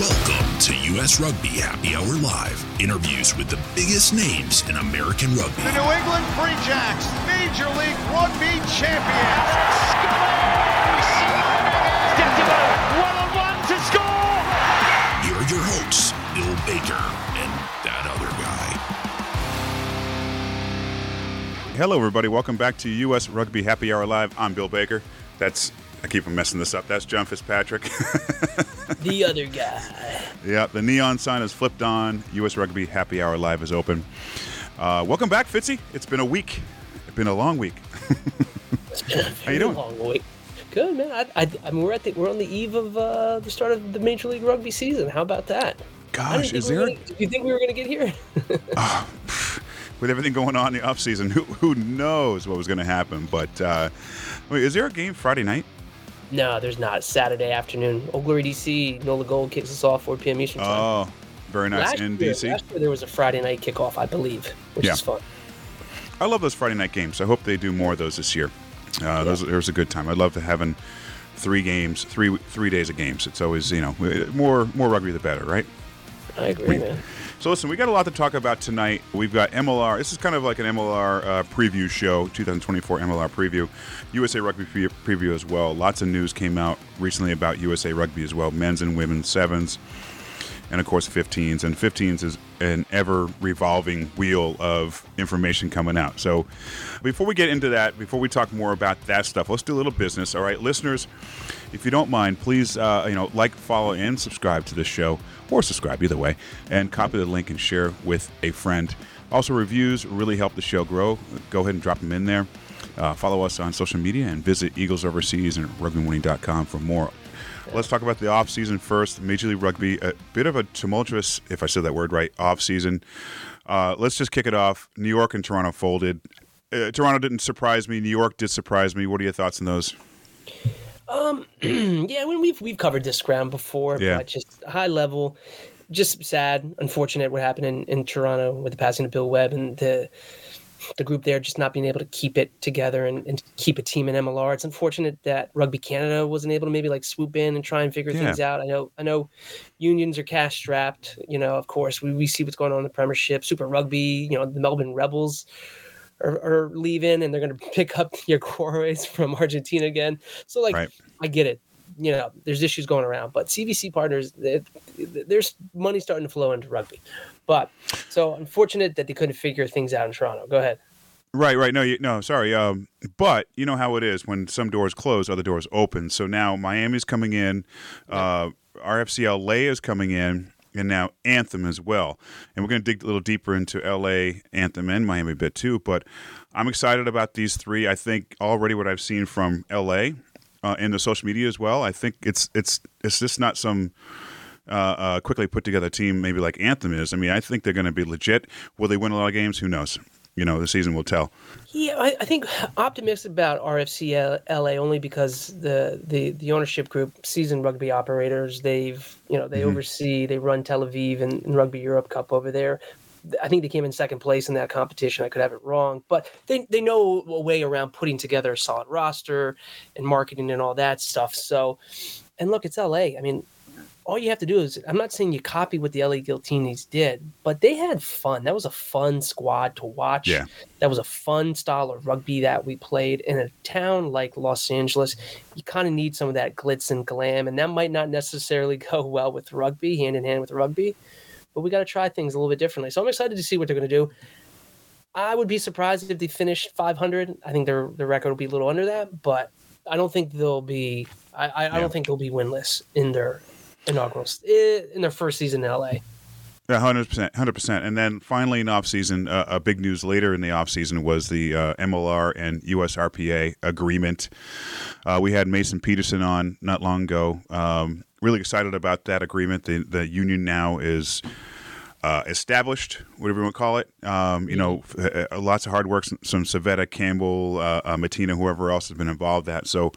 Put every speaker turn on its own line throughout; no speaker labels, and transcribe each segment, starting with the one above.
Welcome to U.S. Rugby Happy Hour Live. Interviews with the biggest names in American rugby.
The New England Free Jacks, Major League Rugby champions.
One on one to score.
Here are your hosts, Bill Baker and that other guy.
Hello, everybody. Welcome back to U.S. Rugby Happy Hour Live. I'm Bill Baker. That's I keep on messing this up. That's John Fitzpatrick.
the other guy.
yeah, the neon sign is flipped on. U.S. Rugby Happy Hour Live is open. Uh, welcome back, Fitzy. It's been a week. It's been a long week. How you doing?
Long week. Good man. I, I, I mean, we're at the, we're on the eve of uh, the start of the Major League Rugby season. How about that?
Gosh, is
we
there?
Gonna, do you think we were going to get here?
with everything going on in the offseason, who, who knows what was going to happen? But uh, wait, is there a game Friday night?
No, there's not. Saturday afternoon. Old Glory DC, Nola Gold kicks us off 4 p.m. Eastern time.
Oh, very nice.
last
in
year,
DC.
Last year there was a Friday night kickoff, I believe, which
Yeah.
is fun.
I love those Friday night games. I hope they do more of those this year. Uh, those, there's a good time. I love to having three games, three three days of games. It's always you know more more rugby the better, right?
I agree, man.
So listen, we got a lot to talk about tonight. We've got MLR. This is kind of like an MLR uh, preview show, 2024 MLR preview, USA Rugby pre- preview as well. Lots of news came out recently about USA Rugby as well, men's and women's sevens, and of course 15s. And 15s is an ever revolving wheel of information coming out. So before we get into that, before we talk more about that stuff, let's do a little business. All right, listeners, if you don't mind, please uh, you know like, follow, and subscribe to this show, or subscribe either way, and copy the link and share with a friend. Also, reviews really help the show grow. Go ahead and drop them in there. Uh, follow us on social media and visit Eagles Overseas and RugbyMorning.com for more. Let's talk about the off season first. Major League Rugby, a bit of a tumultuous, if I said that word right, off season. Uh, let's just kick it off. New York and Toronto folded. Uh, Toronto didn't surprise me. New York did surprise me. What are your thoughts on those?
Um, yeah, when we've we've covered this ground before,
Yeah.
but just high level, just sad, unfortunate what happened in, in Toronto with the passing of Bill Webb and the the group there just not being able to keep it together and, and keep a team in MLR. It's unfortunate that Rugby Canada wasn't able to maybe like swoop in and try and figure
Yeah.
things out. I know I know unions are cash strapped. You know, of course, we, we see what's going on in the Premiership, Super Rugby. You know, the Melbourne Rebels are, are leaving and they're going to pick up Jaguares from Argentina again. So like,
Right.
I get it. You know, there's issues going around, but CVC partners, there's money starting to flow into rugby. But so unfortunate that they couldn't figure things out in Toronto. Go ahead.
Right, right. No, you, no, sorry. Um, but you know how it is when some doors close, other doors open. So now Miami's coming in, uh, RFC LA is coming in, and now Anthem as well. And we're going to dig a little deeper into LA, Anthem, and Miami a bit too. But I'm excited about these three. I think already what I've seen from LA uh, in the social media as well. I think it's it's it's just not some. Uh, uh, quickly put together team, maybe like Anthem is. I mean, I think they're going to be legit. Will they win a lot of games? Who knows? You know, the season will tell.
Yeah, I, I think optimistic about RFC LA only because the, the the ownership group, seasoned rugby operators, they've you know they mm-hmm. oversee, they run Tel Aviv and, and Rugby Europe Cup over there. I think they came in second place in that competition. I could have it wrong, but they they know a way around putting together a solid roster and marketing and all that stuff. So, and look, it's LA. I mean, all you have to do is I'm not saying you copy what the LA Giltinis did, but they had fun. That was a fun squad to watch.
Yeah.
That was a fun style of rugby that we played in a town like Los Angeles. You kind of need some of that glitz and glam, and that might not necessarily go well with rugby, hand in hand with rugby. But we got to try things a little bit differently. So I'm excited to see what they're going to do. I would be surprised if they finished 500. I think their their record will be a little under that, but I don't think they'll be. I, I, I
Yeah.
don't think they'll be winless in their inaugural eh, in their first season in LA.
Yeah, hundred percent, hundred percent. And then finally, in off season, uh, a big news later in the off season was the uh, MLR and USRPA agreement. Uh, we had Mason Peterson on not long ago. Um, really excited about that agreement. The the union now is. Uh, established, whatever you want to call it. Um, you know, f- uh, lots of hard work. Some, some Savetta, Campbell, uh, uh, Matina, whoever else has been involved. That so,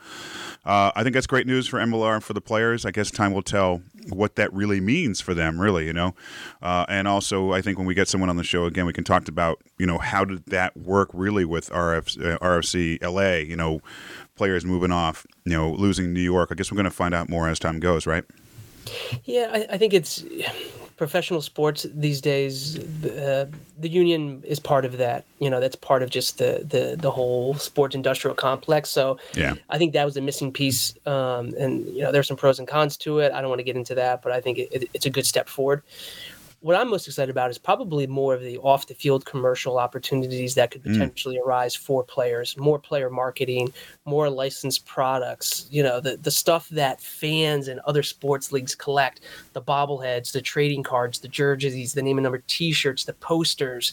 uh, I think that's great news for MLR and for the players. I guess time will tell what that really means for them, really, you know. Uh, and also, I think when we get someone on the show again, we can talk about, you know, how did that work really with RF, RFC LA, you know, players moving off, you know, losing New York. I guess we're going to find out more as time goes, right?
Yeah, I, I think it's professional sports these days. Uh, the union is part of that. You know, that's part of just the the the whole sports industrial complex. So
Yeah.
I think that was a missing piece. Um, and you know, there's some pros and cons to it. I don't want to get into that, but I think it, it, it's a good step forward. What I'm most excited about is probably more of the off the field commercial opportunities that could mm. potentially arise for players, more player marketing, more licensed products, you know, the, the stuff that fans and other sports leagues collect, the bobbleheads, the trading cards, the jerseys, the name and number t-shirts, the posters,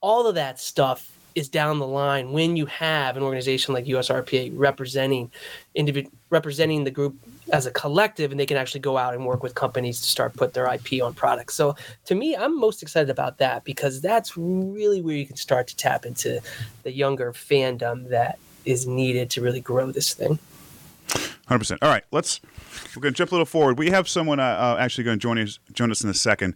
all of that stuff is down the line when you have an organization like USRPA representing individ- representing the group as a collective and they can actually go out and work with companies to start put their IP on products. So to me, I'm most excited about that because that's really where you can start to tap into the younger fandom that is needed to really grow this thing.
Hundred percent. All right, let's. We're going to jump a little forward. We have someone uh, uh, actually going to join us join us in a second.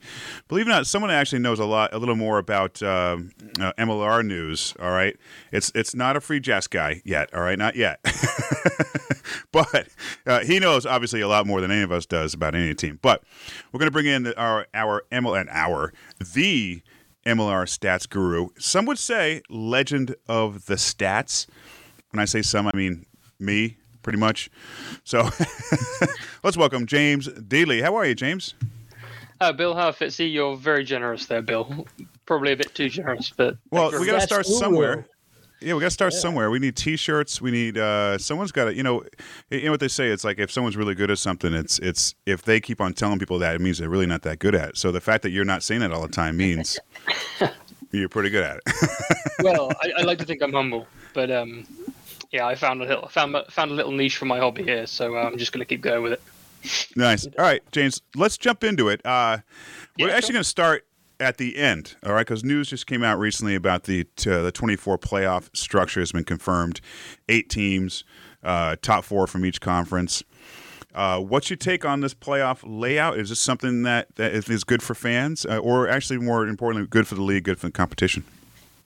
Believe it or not, someone actually knows a lot, a little more about um uh, MLR news. All right, it's it's not a Free Jacks guy yet. All right, not yet. but uh, he knows obviously a lot more than any of us does about any team. But we're going to bring in our our ML and our the MLR stats guru. Some would say legend of the stats. When I say some, I mean me, pretty much. So let's welcome James Deeley. How are you, James?
Uh, Bill, how Fitzy, you're very generous there, Bill. Probably a bit too generous, but
Well, we got to start
Stats
somewhere. Yeah, we got to start somewhere. We need T-shirts. We need uh, someone's got to. You know, you know what they say. It's like if someone's really good at something, it's it's if they keep on telling people that, it means they're really not that good at it. So the fact that you're not saying it all the time means you're pretty good at it.
well, I, I like to think I'm humble, but um, yeah, I found a little found found a little niche for my hobby here, so uh, I'm just going to keep going with it.
Nice. All right, James, let's jump into it. Uh, we're
Yeah,
actually
sure.
going to start at the end, all right? Because news just came out recently about the uh, the 24 playoff structure has been confirmed. Eight teams, uh, top four from each conference. Uh, what's your take on this playoff layout? Is this something that, that is is good for fans, uh, or actually more importantly, good for the league, good for the competition?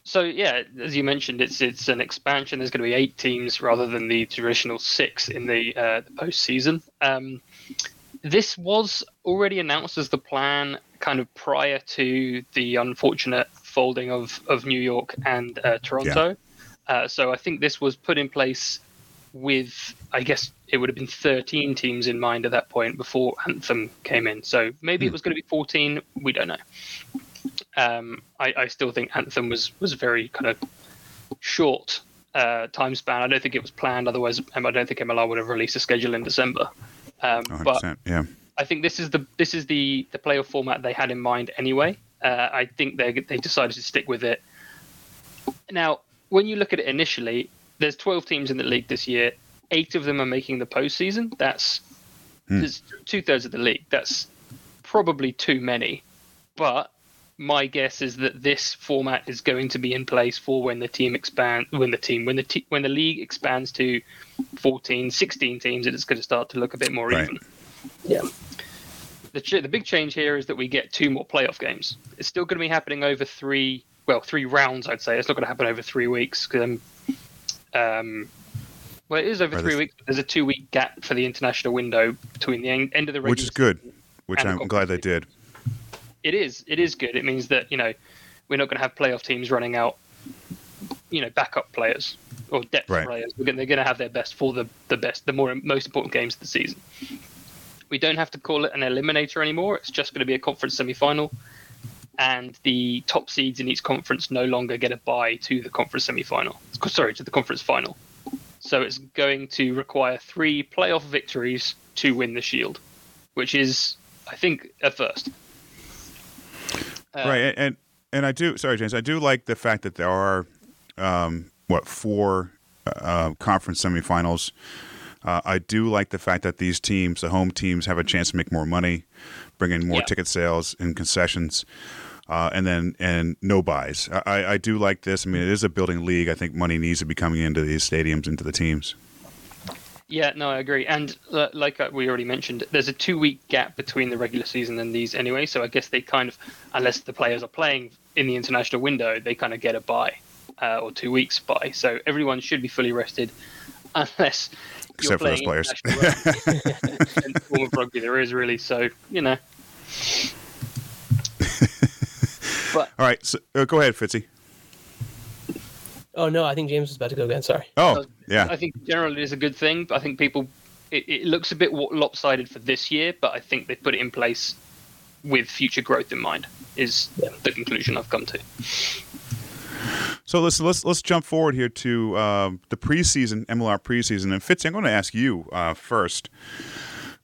So yeah, as you mentioned, it's it's an expansion. There's going to be eight teams rather than the traditional six in the, uh, the postseason. Um, this was already announced as the plan, kind of prior to the unfortunate folding of of New York and uh, Toronto. Uh, so I think this was put in place with, I guess it would have been 13 teams in mind at that point before Anthem came in. So maybe it was going to be 14. We don't know um, I, I still think Anthem was was a very kind of short uh, time span. I don't think it was planned. Otherwise, I don't think MLR would have released a schedule in December. Um, but
yeah.
I think this is the this is the the playoff format they had in mind anyway. Uh, I think they they decided to stick with it. Now, when you look at it initially, there's 12 teams in the league this year. Eight of them are making the postseason. That's there's two thirds of the league. That's probably too many. But my guess is that this format is going to be in place for when the team expand when the team when the te- when the league expands to 14 16 teams it's going to start to look a bit more
Right.
even
Yeah.
the, ch- the big change here is that we get two more playoff games. It's still going to be happening over three, well, three rounds, I'd say. It's not going to happen over three weeks. 'cause, Um, um, well, it is over
Right,
three
this-
weeks. But there's a two-week gap for the international window between the en- end of the regular
Which is good. Which I'm glad they did.
It is it is good. It means that you know we're not going to have playoff teams running out, you know, backup players or depth
Right.
players. We're going, they're going to have their best for the the best, the more most important games of the season. We don't have to call it an eliminator anymore. It's just going to be a conference semi-final, and the top seeds in each conference no longer get a bye to the conference semi-final. Sorry, to the conference final. So it's going to require three playoff victories to win the Shield, which is, I think, a first. Uh,
right and, and and i do sorry james i do like the fact that there are um, what four uh, conference semifinals. Uh, i do like the fact that these teams the home teams have a chance to make more money bring in more
Yeah.
ticket sales and concessions uh, and then and no buys. I, I do like this. I mean it is a building league. I think money needs to be coming into these stadiums into the teams
Yeah, no, I agree. And uh, like uh, we already mentioned, there's a two week gap between the regular season and these anyway. So I guess they kind of, unless the players are playing in the international window, they kind of get a bye uh, or two weeks bye. So everyone should be fully rested, unless
Except for those players.
and form of rugby there is really. So you know,
All right, so, uh, go ahead, Fitzy.
Oh no, I think James was about to go again. Sorry.
Oh, yeah.
I think generally it's a good thing. But I think people, it, it looks a bit lopsided for this year, but I think they put it in place with future growth in mind. Is
Yeah.
the conclusion I've come to.
So let's let's let's jump forward here to um, the preseason MLR preseason. And Fitzy, I'm going to ask you uh, first.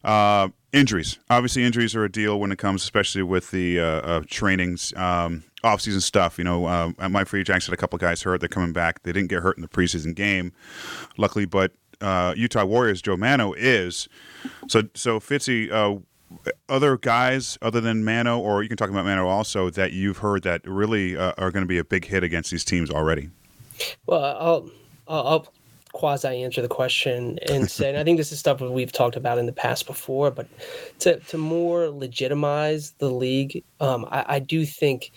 Uh, injuries, obviously, injuries are a deal when it comes, especially with the uh, uh, trainings, um, off-season stuff. You know, uh, my free jacks had a couple guys hurt. They're coming back. They didn't get hurt in the preseason game, luckily. But uh, Utah Warriors Joe Mano is. So so Fitzy, uh, other guys other than Mano, or you can talk about Mano also that you've heard that really uh, are going to be a big hit against these teams already.
Well, I'll, I'll quasi answer the question and say, and I think this is stuff we've talked about in the past before, but to to more legitimize the league, um, I, I do think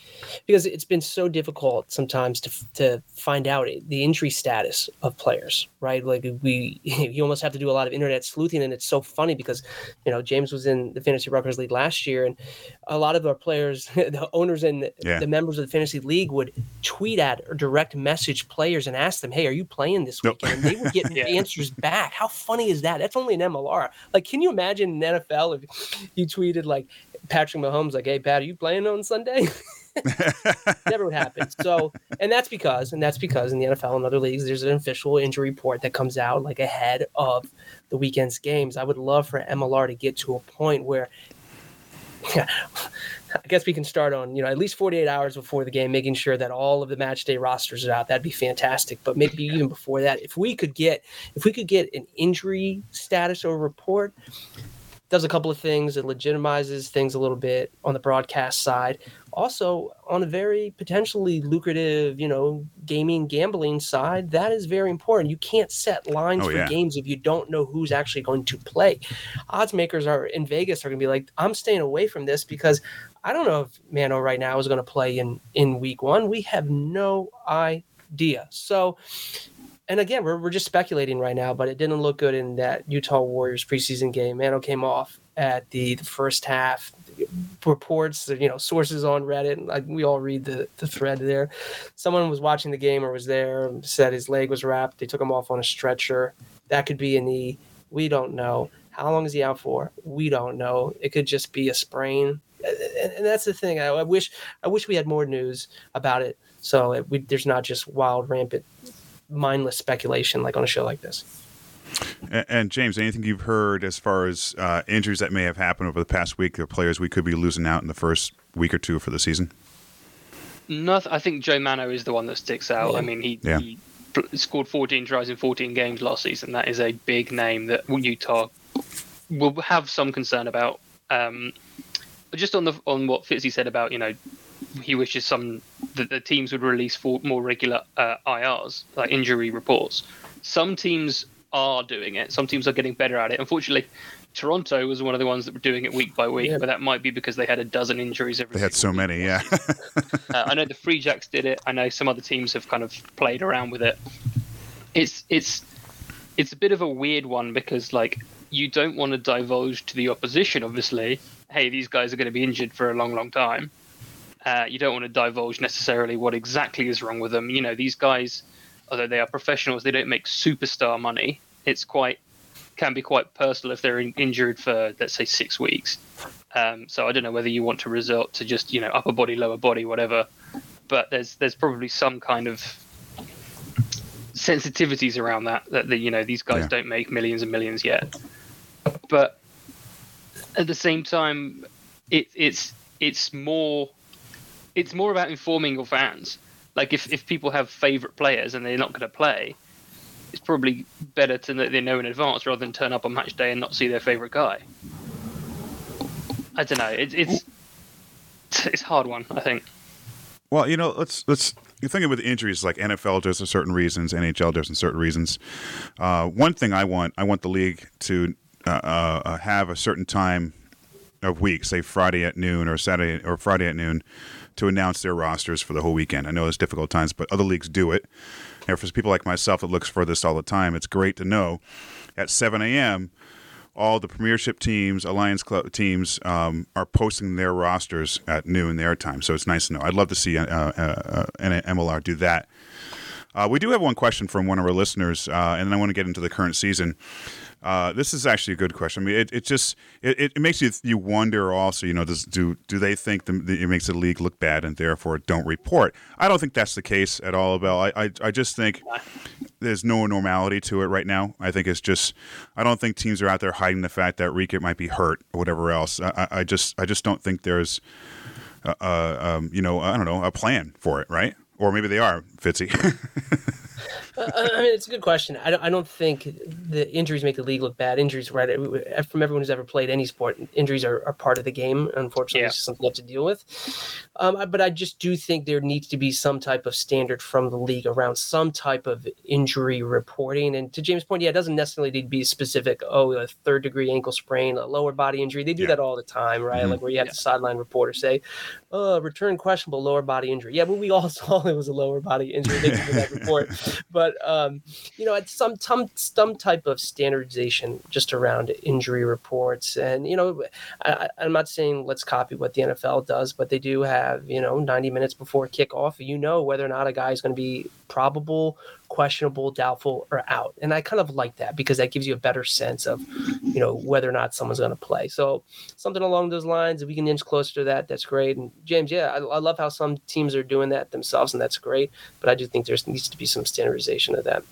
because it's been so difficult sometimes to to find out the injury status of players, right? Like we, you almost have to do a lot of internet sleuthing, and it's so funny because, you know, James was in the fantasy Rutgers league last year, and a lot of our players, the owners and the,
Yeah.
the members of the fantasy league would tweet at or direct message players and ask them, "Hey, are you playing this
Nope.
weekend?" They would get
Yeah.
answers back. How funny is that? That's only an MLR. Like, can you imagine in NFL if you tweeted like Patrick Mahomes, like, "Hey, Pat, are you playing on Sunday?" Never would happen. So, and that's because, and that's because in the NFL and other leagues, there's an official injury report that comes out like ahead of the weekend's games. I would love for MLR to get to a point where, I guess we can start on you know at least 48 hours before the game, making sure that all of the match day rosters are out. That'd be fantastic. But maybe even before that, if we could get if we could get an injury status or report, does a couple of things. It legitimizes things a little bit on the broadcast side. Also, on a very potentially lucrative, you know, gaming gambling side, that is very important. You can't set lines
Oh,
for
yeah.
games if you don't know who's actually going to play. Odds makers are in Vegas are going to be like, I'm staying away from this because I don't know if Mano right now is going to play in in week one. We have no idea. So and again, we're, we're just speculating right now, but it didn't look good in that Utah Warriors preseason game. Mano came off at the, the first half. Reports, you know, sources on Reddit, like we all read the, the thread there. Someone was watching the game or was there, said his leg was wrapped. They took him off on a stretcher. That could be a knee. We don't know. How long is he out for? We don't know. It could just be a sprain. And and that's the thing. I, I wish I wish we had more news about it, so it, we, there's not just wild, rampant mindless speculation like on a show like this.
And, and James, anything you've heard as far as uh, injuries that may have happened over the past week, or players we could be losing out in the first week or two for the season?
Nothing. I think Joe Mano is the one that sticks out.
Yeah.
I mean, he,
Yeah.
he scored 14 tries in 14 games last season. That is a big name that Utah will have some concern about. Um, just on the on what Fitzy said about you know he wishes some that the teams would release for more regular uh, IRs like injury reports. Some teams are doing it. Some teams are getting better at it. Unfortunately, Toronto was one of the ones that were doing it week by week,
Yeah.
but that might be because they had a dozen injuries every.
They had so
week.
many, yeah.
Uh, I know the Free Jacks did it. I know some other teams have kind of played around with it. It's it's it's a bit of a weird one because like you don't want to divulge to the opposition, obviously. Hey, these guys are going to be injured for a long, long time. Uh, you don't want to divulge necessarily what exactly is wrong with them. You know, these guys, although they are professionals, they don't make superstar money. It's quite can be quite personal if they're in, injured for let's say six weeks. Um, so I don't know whether you want to resort to just you know upper body, lower body, whatever. But there's there's probably some kind of sensitivities around that that, that you know these guys
Yeah.
don't make millions and millions yet. But at the same time, it, it's it's more it's more about informing your fans. Like if, if people have favorite players and they're not going to play, it's probably better to know they know in advance rather than turn up on match day and not see their favorite guy. I don't know. It, it's it's hard one. I think.
Well, you know, let's let's you think with injuries like NFL does for certain reasons, NHL does for certain reasons. Uh, one thing I want, I want the league to uh, uh, have a certain time of week, say Friday at noon or Saturday or Friday at noon, to announce their rosters for the whole weekend. I know it's difficult times, but other leagues do it. And for people like myself that looks for this all the time, it's great to know at 7 a.m. all the Premiership teams, Alliance Club teams um, are posting their rosters at noon their time. So it's nice to know. I'd love to see uh, uh, uh, MLR do that. Uh, we do have one question from one of our listeners, uh, and then I want to get into the current season. Uh, this is actually a good question. I mean, it, it just it, it makes you you wonder also. You know, does do do they think the, it makes the league look bad and therefore don't report? I don't think that's the case at all, Bell. I, I I just think there's no normality to it right now. I think it's just I don't think teams are out there hiding the fact that Riekert might be hurt or whatever else. I, I just I just don't think there's uh, um, you know I don't know a plan for it, right? Or maybe they are, Fitzy.
Uh, I mean, it's a good question. I don't, I don't think the injuries make the league look bad. Injuries, right? From everyone who's ever played any sport, injuries are, are part of the game. Unfortunately, yeah. it's something you have to deal with. Um, but I just do think there needs to be some type of standard from the league around some type of injury reporting. And to James' point, yeah, it doesn't necessarily need to be specific. Oh, a third degree ankle sprain, a lower body injury. They do yeah. that all the time, right? Mm-hmm. Like where you have yeah. the sideline reporter say, "Oh, return questionable lower body injury." Yeah, but we all saw it was a lower body injury. For that report. But um, you know, some some some type of standardization just around injury reports, and you know, I, I'm not saying let's copy what the NFL does, but they do have you know 90 minutes before kickoff, you know whether or not a guy is going to be probable, questionable, doubtful, or out, and I kind of like that because that gives you a better sense of you know whether or not someone's going to play. So something along those lines, if we can inch closer to that, that's great. And James, yeah, I, I love how some teams are doing that themselves, and that's great. But I do think there needs to be some standardization of that.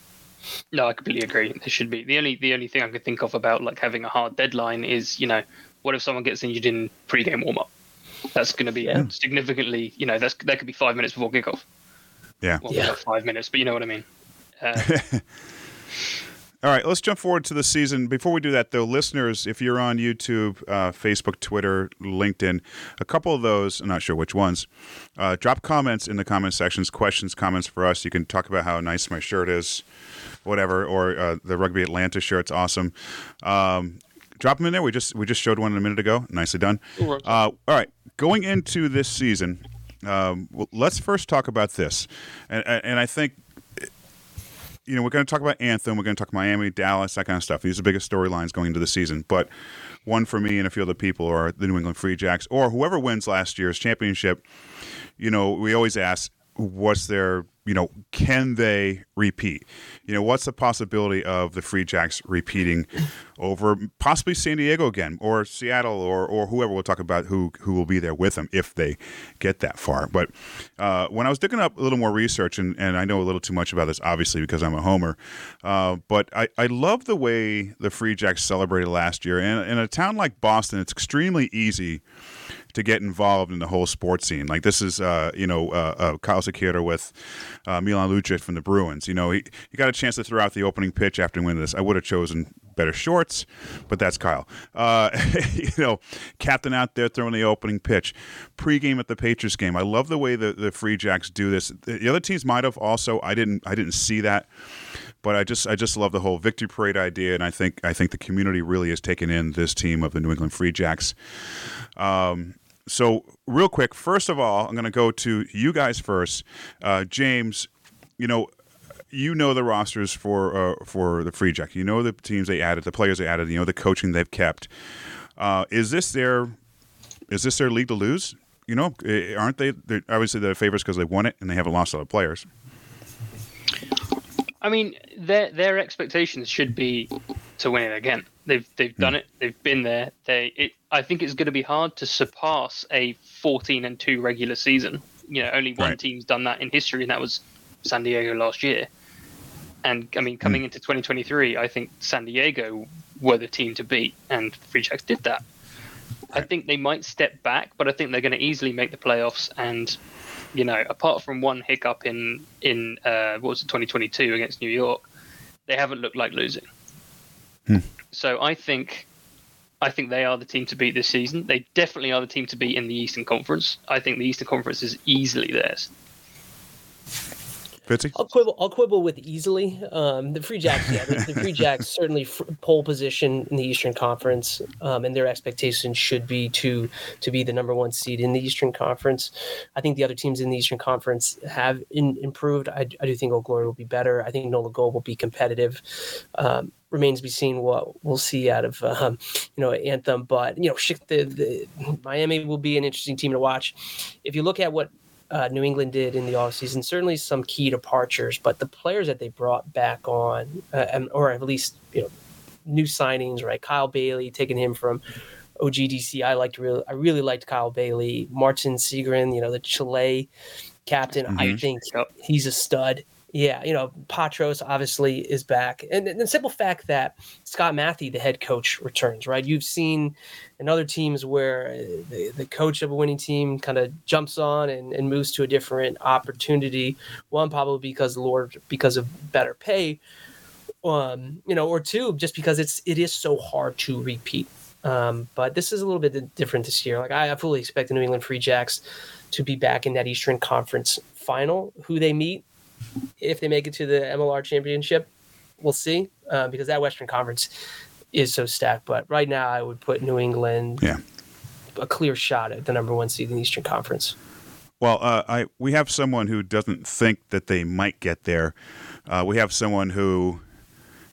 No, I completely agree. There should be the only the only thing I could think of about like having a hard deadline is you know what if someone gets injured in pre-game warm-up? That's going to be yeah. significantly you know that's that could be five minutes before kickoff.
Yeah,
well, yeah. five minutes, but you know what I mean.
All right, let's jump forward to the season. Before we do that, though, listeners, if you're on YouTube, uh, Facebook, Twitter, LinkedIn, a couple of those, I'm not sure which ones, uh, drop comments in the comment sections, questions, comments for us. You can talk about how nice my shirt is, whatever, or uh, the Rugby Atlanta shirt's awesome. Um, drop them in there. We just we just showed one a minute ago. Nicely done. Uh, all right, going into this season, um, well, let's first talk about this, and, and I think you know, we're going to talk about Anthem, we're going to talk Miami, Dallas, that kind of stuff. These are the biggest storylines going into the season. But one for me and a few other people are the New England Free Jacks or whoever wins last year's championship. You know, we always ask, what's their you know, can they repeat? You know, what's the possibility of the Free Jacks repeating over possibly San Diego again or Seattle or, or whoever we'll talk about who who will be there with them if they get that far. But uh, when I was digging up a little more research, and, and I know a little too much about this, obviously, because I'm a homer, uh, but I, I love the way the Free Jacks celebrated last year. And in a town like Boston, it's extremely easy to get involved in the whole sports scene. Like this is, uh, you know, uh, uh, Kyle Sekera with uh, Milan Lucic from the Bruins. You know, he, he got a chance to throw out the opening pitch after winning this. I would have chosen better shorts, but that's Kyle. Uh, you know, captain out there throwing the opening pitch, pregame at the Patriots game. I love the way the, the Free Jacks do this. The other teams might have also. I didn't. I didn't see that but I just I just love the whole victory parade idea, and I think I think the community really has taken in this team of the New England Free Jacks. Um, so, real quick, first of all, I'm going to go to you guys first. Uh, James, you know, you know the rosters for uh, for the Free Jack. You know the teams they added, the players they added. You know the coaching they've kept. Uh, is this their is this their league to lose? You know, eh, aren't they? Obviously, they're favorites because they won it and they haven't lost a lot of players.
I mean, their their expectations should be to win it again. They've they've done hmm. it. They've been there. They it, I think it's going to be hard to surpass a 14 and two regular season. You know, only one right. team's done that in history, and that was San Diego last year. And I mean, coming hmm. into 2023, I think San Diego were the team to beat, and Free Jacks did that. Right. I think they might step back, but I think they're going to easily make the playoffs. And you know, apart from one hiccup in in uh, what was it 2022 against New York, they haven't looked like losing. Hmm. So I think I think they are the team to beat this season. They definitely are the team to beat in the Eastern Conference. I think the Eastern Conference is easily theirs.
Fitzy?
I'll quibble. I'll quibble with easily. Um, the Free Jacks, yeah, the, the Free Jacks certainly f- pole position in the Eastern Conference, um, and their expectations should be to to be the number one seed in the Eastern Conference. I think the other teams in the Eastern Conference have in, improved. I, I, do think Old Glory will be better. I think Nola Gold will be competitive. Um, remains to be seen what we'll see out of um, you know Anthem, but you know the, the Miami will be an interesting team to watch. If you look at what uh, New England did in the offseason. Certainly some key departures, but the players that they brought back on, uh, or at least you know, new signings, right? Kyle Bailey, taking him from OGDC. I liked really, I really liked Kyle Bailey. Martin Sigren, you know, the Chile captain. Mm-hmm. I think he's a stud yeah, you know, Potroz obviously is back. And, and the simple fact that Scott Mathie, the head coach, returns, right? You've seen in other teams where the, the coach of a winning team kind of jumps on and, and moves to a different opportunity. One, probably because Lord, because of better pay, um, you know, or two, just because it's it is so hard to repeat. Um, but this is a little bit different this year. Like I, fully expect the New England Free Jacks to be back in that Eastern Conference final. Who they meet, if they make it to the MLR championship, we'll see uh, because that Western Conference is so stacked. But right now, I would put New England
yeah.
a clear shot at the number one seed in the Eastern Conference.
Well, uh, I we have someone who doesn't think that they might get there. Uh, we have someone who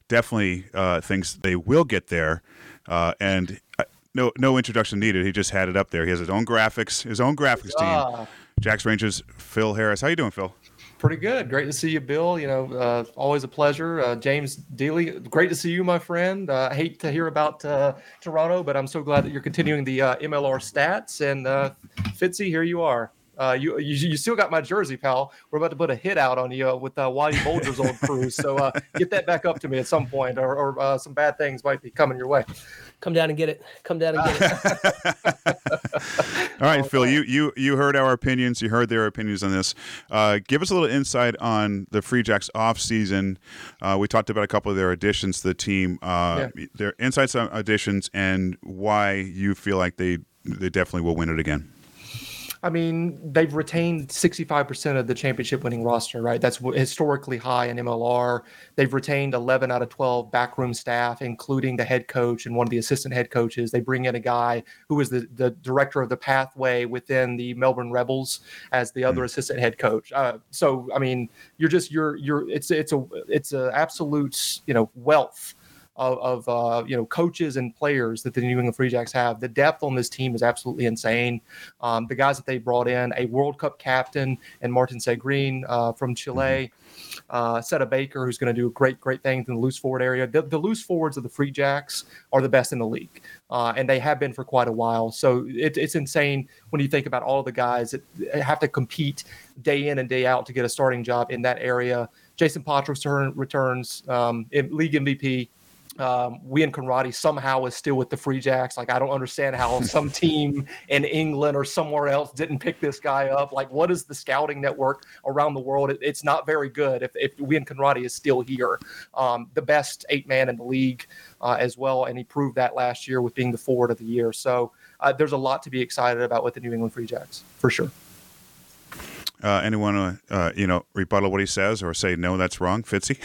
definitely uh, thinks they will get there, uh, and uh, no no introduction needed. He just had it up there. He has his own graphics, his own graphics team. Ah. Jacks Rangers, Phill Harris. How you doing, Phil?
Pretty good. Great to see you, Bill. You know, uh, always a pleasure. Uh, James Deeley, great to see you, my friend. Uh, hate to hear about uh, Toronto, but I'm so glad that you're continuing the uh, MLR stats. And uh, Fitzy, here you are. You, you, you still got my jersey, pal. We're about to put a hit out on you with uh, Whitey Bulger's old crew. So get that back up to me at some point, or, or some bad things might be coming your way
come down and get it. Come down and get
it. All right, Phil, you you you heard our opinions. You heard their opinions on this. Uh, give us a little insight on the Free Jacks off season. Uh, we talked about a couple of their additions to the team. Uh, yeah. Their insights on additions and why you feel like they they definitely will win it again.
I mean, they've retained 65% of the championship winning roster, right? That's historically high in MLR. They've retained 11 out of 12 backroom staff, including the head coach and one of the assistant head coaches. They bring in a guy who is the, the director of the pathway within the Melbourne Rebels as the other mm. assistant head coach. Uh, so, I mean, you're just, you're, you're, it's, it's a, it's an absolute, you know, wealth of, of uh, you know coaches and players that the New England Free Jacks have. The depth on this team is absolutely insane. Um, the guys that they brought in, a World Cup captain and Martin Sigren uh, from Chile. Uh, Seta Baker, who's going to do great, great things in the loose forward area. The, the, loose forwards of the Free Jacks are the best in the league, uh, and they have been for quite a while. So it, it's insane when you think about all the guys that have to compete day in and day out to get a starting job in that area. Jayson Potroz returns, um, league MVP um, Wian Conradie somehow is still with the Free Jacks. Like I don't understand how some team in England or somewhere else didn't pick this guy up. Like what is the scouting network around the world? It, it's not very good if, if Wian Conradie is still here. Um, the best eight man in the league uh, as well, and he proved that last year with being the forward of the year. So uh, there's a lot to be excited about with the New England Free Jacks for sure.
Uh, anyone, uh, uh, you know, rebuttal what he says or say no, that's wrong, Fitzy?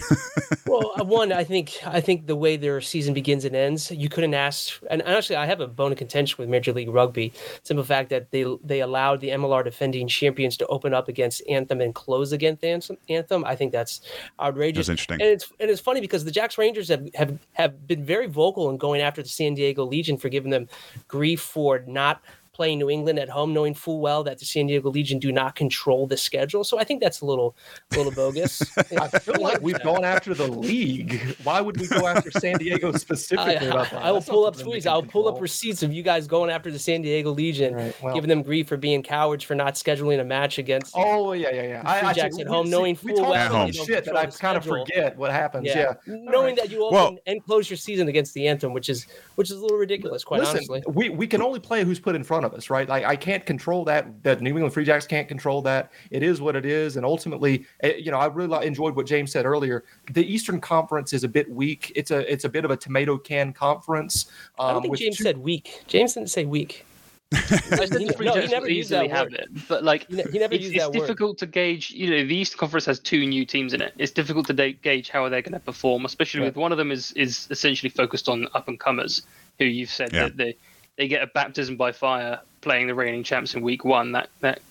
well, uh, one, I think, I think the way their season begins and ends, you couldn't ask. And actually, I have a bone of contention with Major League Rugby. Simple fact that they they allowed the MLR defending champions to open up against Anthem and close against Anthem. I think that's outrageous.
That's interesting.
And it's and it's funny because the Jacks Rangers have have have been very vocal in going after the San Diego Legion for giving them grief for not playing New England at home, knowing full well that the San Diego Legion do not control the schedule. So I think that's a little, a little bogus.
I feel like we've gone after the league. Why would we go after San Diego specifically? I,
I, I will pull up tweets. I'll pull up receipts of you guys going after the San Diego Legion, right, well, giving them grief for being cowards for not scheduling a match against.
Oh yeah, yeah, yeah. I,
Jacks at home, knowing full well
at home. shit that I kind of forget what happens. Yeah, yeah.
knowing right. that you open well, and close your season against the Anthem, which is which is a little ridiculous, quite listen, honestly.
We we can only play who's put in front of us, right? Like I can't control that. That New England Free Jacks can't control that. It is what it is, and ultimately, eh, you know, I really enjoyed what James said earlier. The Eastern Conference is a bit weak. It's a it's a bit of a tomato can conference.
Um, I don't um, think James two... said weak. James didn't say weak.
I said the Free
no, he
Jacks
never
will
used that
easily have it, but like
He, ne- he never
it's,
used
it's
that word.
difficult to gauge. You know, the Eastern Conference has two new teams in it. It's difficult to da- gauge how they're going to perform, especially
Yeah.
with one of them is is essentially focused on up and comers, who you've said
Yeah.
that they they get a baptism by fire playing the reigning champs in week one. That that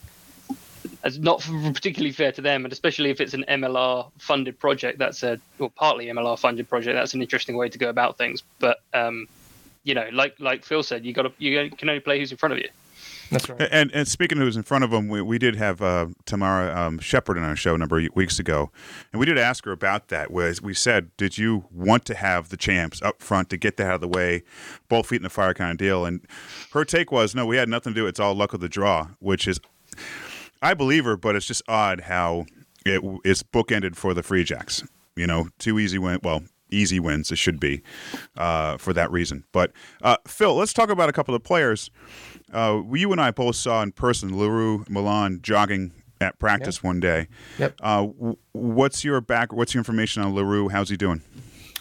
that's not particularly fair to them, and especially if it's an MLR funded project. That's a well, partly MLR funded project. That's an interesting way to go about things. But um, you know, like like Phil said, you got to you can only play who's in front of you.
That's right.
And and speaking of who's in front of them, we, we did have uh, Tamara um, Shepard on our show a number of weeks ago, and we did ask her about that. Was we said, did you want to have the champs up front to get that out of the way, both feet in the fire kind of deal? And her take was, no, we had nothing to do. It's all luck of the draw, which is, I believe her, but it's just odd how it it's bookended for the Free Jacks. You know, two easy win. Well, easy wins it should be uh, for that reason. But uh, Phil, let's talk about a couple of players. Uh, you and I both saw in person Le Roux Malan jogging at practice one day.
Yep.
Uh, w- what's your back? What's your information on Leroux? How's he doing?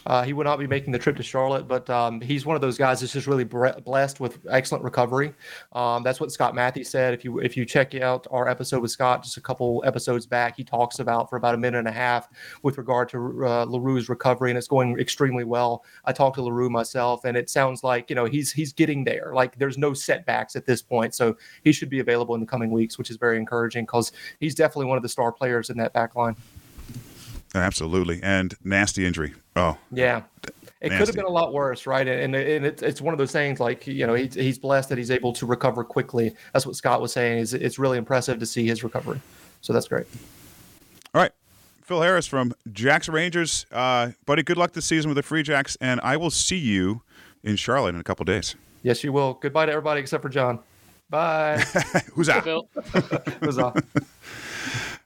Uh, he will not be making the trip to Charlotte, but um, he's one of those guys that's just really blessed with excellent recovery. Um, that's what Scott Matthews said. If you if you check out our episode with Scott just a couple episodes back, he talks about for about a minute and a half with regard to uh, Le Roux's recovery, and it's going extremely well. I talked to Le Roux myself, and it sounds like you know he's he's getting there. Like there's no setbacks at this point, so he should be available in the coming weeks, which is very encouraging because he's definitely one of the star players in that back line.
Absolutely, and nasty injury. Oh,
Yeah. It could have been a lot worse, right? And, and it's, it's one of those things like, you know, he's, he's blessed that he's able to recover quickly. That's what Scott was saying. Is It's really impressive to see his recovery. So that's great.
all right. Phill Harris from Jacks Rangers, uh, buddy. Good luck this season with the Free Jacks, and I will see you in Charlotte in a couple days.
Yes, you will. Goodbye to everybody except for John. Bye.
Who's out?
Phil.
Huzzah.
All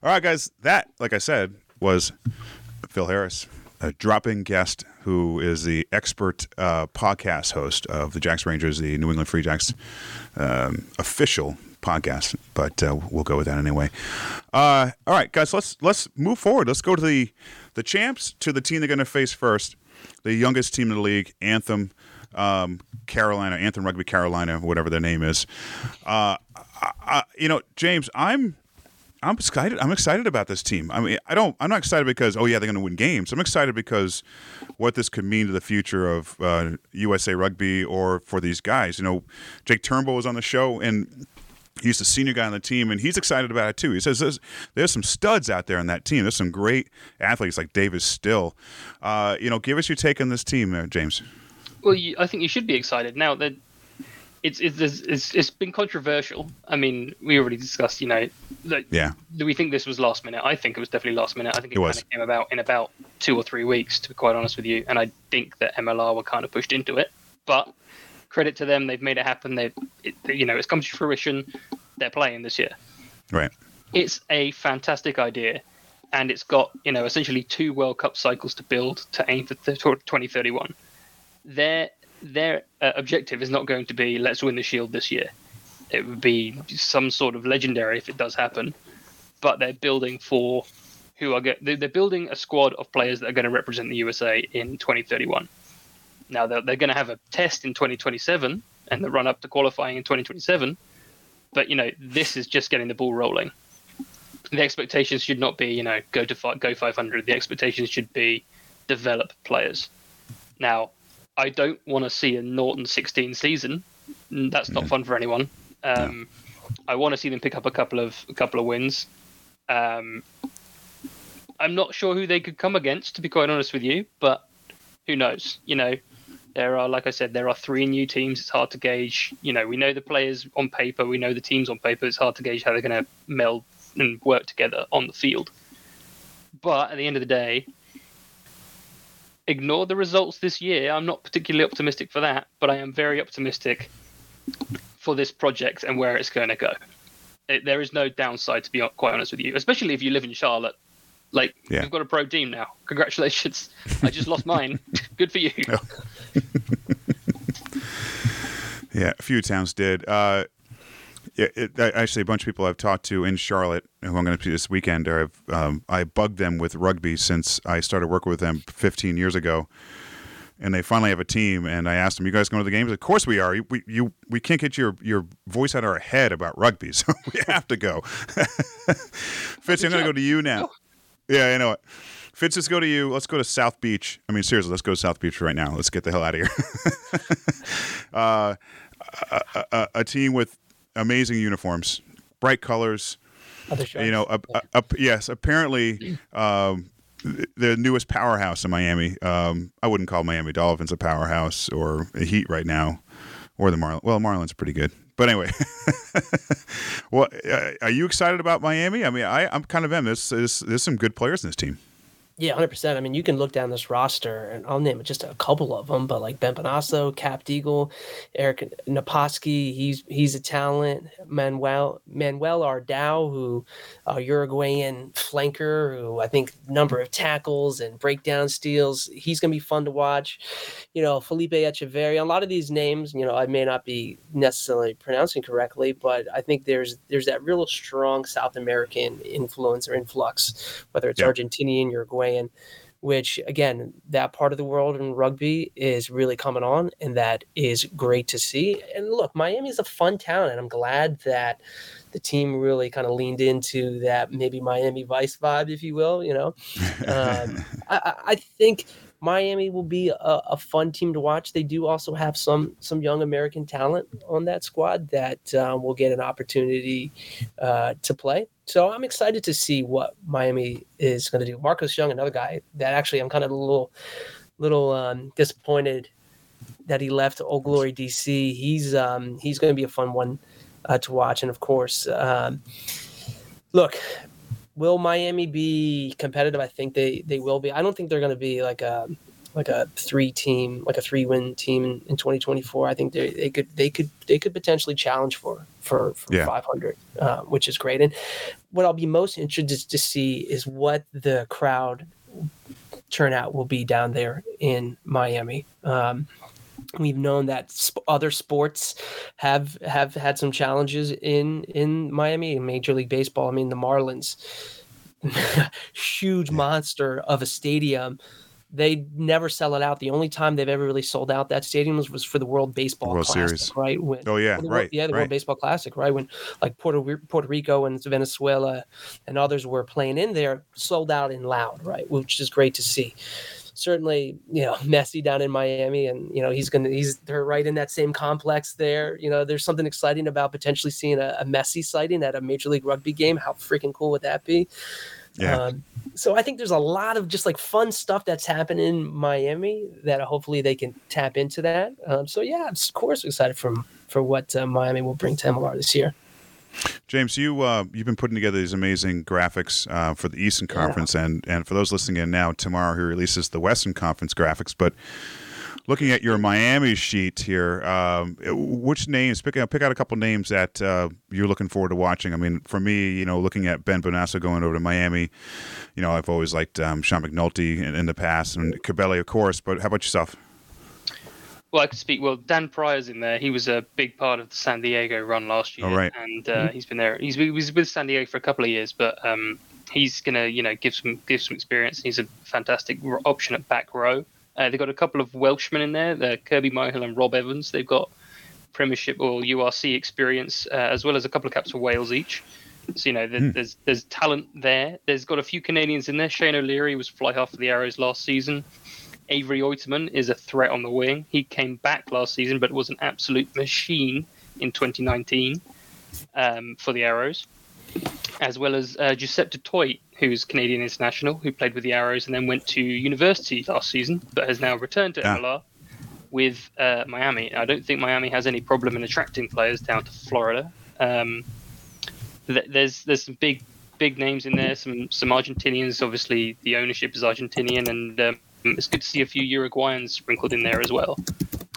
right, guys. That, like I said, was Phill Harris, a dropping guest who is the expert uh, podcast host of the Jacks Rangers, the New England Free Jacks um, official podcast. But uh, we'll go with that anyway. Uh, all right, guys. Let's let's move forward. Let's go to the the champs to the team they're going to face first. The youngest team in the league, Anthem. Um, Carolina, Anthem Rugby Carolina, whatever their name is. Uh, I, I, you know, James, I'm I'm excited. I'm excited about this team. I mean, I don't. I'm not excited because oh yeah, they're going to win games. I'm excited because what this could mean to the future of uh, USA Rugby or for these guys. You know, Jake Turnbull was on the show and. He's the senior guy on the team, and he's excited about it too. He says there's, there's some studs out there on that team. There's some great athletes like Davis Still. Uh, you know, give us your take on this team, James.
Well, you, I think you should be excited now that it's it's, it's it's been controversial. I mean, we already discussed, you know, that
Yeah,
do we think this was last minute? I think it was definitely last minute. I think it,
It
kind of came about in about two or three weeks, to be quite honest with you. And I think that MLR were kind of pushed into it. But credit to them, they've made it happen. They've, it, you know, it's come to fruition. They're playing this year.
right.
It's a fantastic idea, and it's got you know essentially two World Cup cycles to build to aim for th- 2031. Their their uh, objective is not going to be let's win the Shield this year. It would be some sort of legendary if it does happen, but they're building for who are they're building a squad of players that are going to represent the USA in 2031. Now they're, they're going to have a test in 2027 and the run up to qualifying in 2027, but you know this is just getting the ball rolling the expectations should not be, you know, go to go 500. The expectations should be develop players. Now, I don't want to see a Norton 16 season. Mm, That's not fun for anyone. Um, I want to see them pick up a couple of a couple of wins. Um, I'm not sure who they could come against, to be quite honest with you, but who knows? You know, there are, like I said, there are three new teams. It's hard to gauge. You know, we know the players on paper, we know the teams on paper. It's hard to gauge how they're going to meld and work together on the field. But at the end of the day, ignore the results this year. I'm not particularly optimistic for that, but I am very optimistic for this project and where it's going to go. It, there is no downside, to be quite honest with you, especially if you live in Charlotte. Like,
Yeah.
you've got a pro team now. Congratulations. I just lost mine. Good for you.
Yeah, a few towns did. Uh, yeah, it, actually, a bunch of people I've talked to in Charlotte, who I'm going to see this weekend, are um, I bugged them with rugby since I started working with them 15 years ago. and they finally have a team. And I asked them, "You guys going to the games?" Of course we are. We you we can't get your your voice out of our head about rugby, so we have to go. Fitz, I'm going to go to you now. Yeah, I know it. Fitz, let's go to you. Let's go to South Beach. I mean, seriously, let's go to South Beach right now. Let's get the hell out of here. uh, a, a, a team with amazing uniforms, bright colors. You know, a, a, yes. Apparently, um, the newest powerhouse in Miami. Um, I wouldn't call Miami Dolphins a powerhouse or a Heat right now, or the Marlins. Well, Marlins pretty good, but anyway. well, uh, are you excited about Miami? I mean, I, I'm kind of am. There's, there's there's some good players in this team.
Yeah, hundred percent. I mean, you can look down this roster, and I'll name just a couple of them, but like Ben Bonasso, Cap Deagle, Eric Naposki, he's he's a talent. Manuel Manuel Ardao, who uh, Uruguayan flanker, who I think number of tackles and breakdown steals, he's gonna be fun to watch. You know, Felipe Echeverria. A lot of these names, you know, I may not be necessarily pronouncing correctly, but I think there's there's that real strong South American influence or influx, whether it's Argentinian, Uruguayan which again, that part of the world in rugby is really coming on, and that is great to see. And look, Miami is a fun town, and I'm glad that the team really kind of leaned into that maybe Miami Vice vibe, if you will. You know, um, I, I think Miami will be a, a, fun team to watch. They do also have some some young American talent on that squad that um, will get an opportunity uh, to play. So I'm excited to see what Miami is going to do. Marcus Young, another guy that actually I'm kind of a little little um, disappointed that he left Old Glory DC. He's um, he's going to be a fun one uh, to watch, and of course, um, look, will Miami be competitive? I think they they will be. I don't think they're going to be like a like a three team, like a three win team in, in 2024. I think they they could they could they could potentially challenge for for, for yeah. 500, uh, which is great. And what I'll be most interested to see is what the crowd turnout will be down there in Miami. Um, we've known that sp- other sports have have had some challenges in in Miami in Major League Baseball. I mean, the Marlins, huge monster of a stadium they never sell it out. The only time they've ever really sold out that stadium was, was for the World Baseball
World
Classic,
Series.
right? When,
oh yeah,
the,
right.
Yeah, the
right.
World Baseball Classic, right? When like Puerto Puerto Rico and Venezuela and others were playing in there, sold out in loud, right? Which is great to see. Certainly, you know, Messi down in Miami, and you know he's gonna he's they're right in that same complex there. You know, there's something exciting about potentially seeing a, a Messi sighting at a Major League Rugby game. How freaking cool would that be?
Yeah.
Um, so I think there's a lot of just like fun stuff that's happening in Miami that hopefully they can tap into that. Um, so yeah, I'm of course excited for for what uh, Miami will bring to MLR this year.
James, you uh, you've been putting together these amazing graphics uh, for the Eastern Conference, yeah. and and for those listening in now, tomorrow he releases the Western Conference graphics, but looking at your Miami sheet here, um, which names pick out pick out a couple names that uh, you're looking forward to watching. I mean, for me, you know, looking at Ben Bonasso going over to Miami, you know, I've always liked um, Sean McNulty in, in, the past and Cabelli, of course. But how about yourself?
Well, I could speak. Well, Dan Pryor's in there. He was a big part of the San Diego run last year,
right.
and uh, mm-hmm. he's been there. He's he was with San Diego for a couple of years, but um, he's gonna, you know, give some give some experience. He's a fantastic option at back row. Uh, they've got a couple of Welshmen in there, uh, Kirby Myhill and Rob Evans. They've got Premiership or URC experience, uh, as well as a couple of caps for Wales each. So you know, there's, mm. there's, there's talent there. There's got a few Canadians in there. Shane O'Leary was fly half for the Arrows last season. Avery Oitomen is a threat on the wing. He came back last season, but was an absolute machine in 2019 um, for the Arrows, as well as uh, Giuseppe Toit, who's Canadian international, who played with the Arrows and then went to university last season, but has now returned to yeah. MLR with uh, Miami. I don't think Miami has any problem in attracting players down to Florida. Um, th- there's there's some big big names in there, some some Argentinians. Obviously, the ownership is Argentinian, and um, it's good to see a few Uruguayans sprinkled in there as well.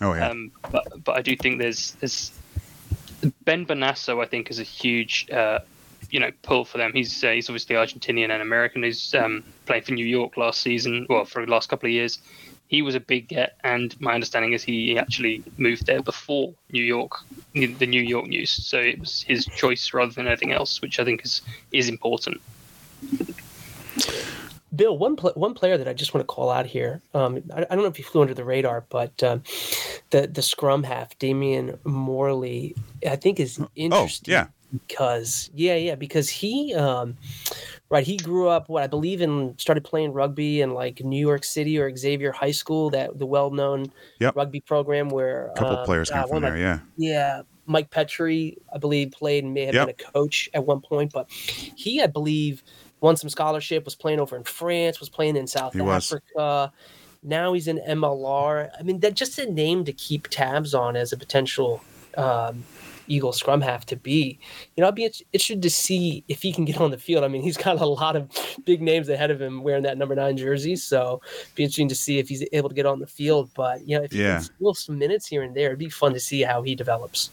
Oh yeah.
Um, but but I do think there's there's Ben Bonasso. I think is a huge uh, you know pull for them. He's uh, he's obviously Argentinian and American. He's um, playing for New York last season, well for the last couple of years. He was a big get, and my understanding is he actually moved there before New York, the New York news. So it was his choice rather than anything else, which I think is is important.
Bill, one pl- one player that I just want to call out here. Um, I, I, don't know if he flew under the radar, but um, the the scrum half, Damian Morley, I think is interesting.
Oh, yeah.
Because yeah, yeah, because he, um, right, he grew up what I believe in, started playing rugby in like New York City or Xavier High School, that the well known
Yep.
rugby program where
A couple
um,
players came from
one of
there, yeah.
yeah, Mike Petri, I believe, played and may have
Yep.
been a coach at one point, but he, I believe, won some scholarship, was playing over in France, was playing in South
He was.
Africa. Now he's in MLR. I mean, that just a name to keep tabs on as a potential um, Eagle scrum half to be. You know, I'd be interested to see if he can get on the field. I mean, he's got a lot of big names ahead of him wearing that number nine jersey, so be interesting to see if he's able to get on the field. But you know, if he
Yeah.
can steal some minutes here and there, it'd be fun to see how he develops.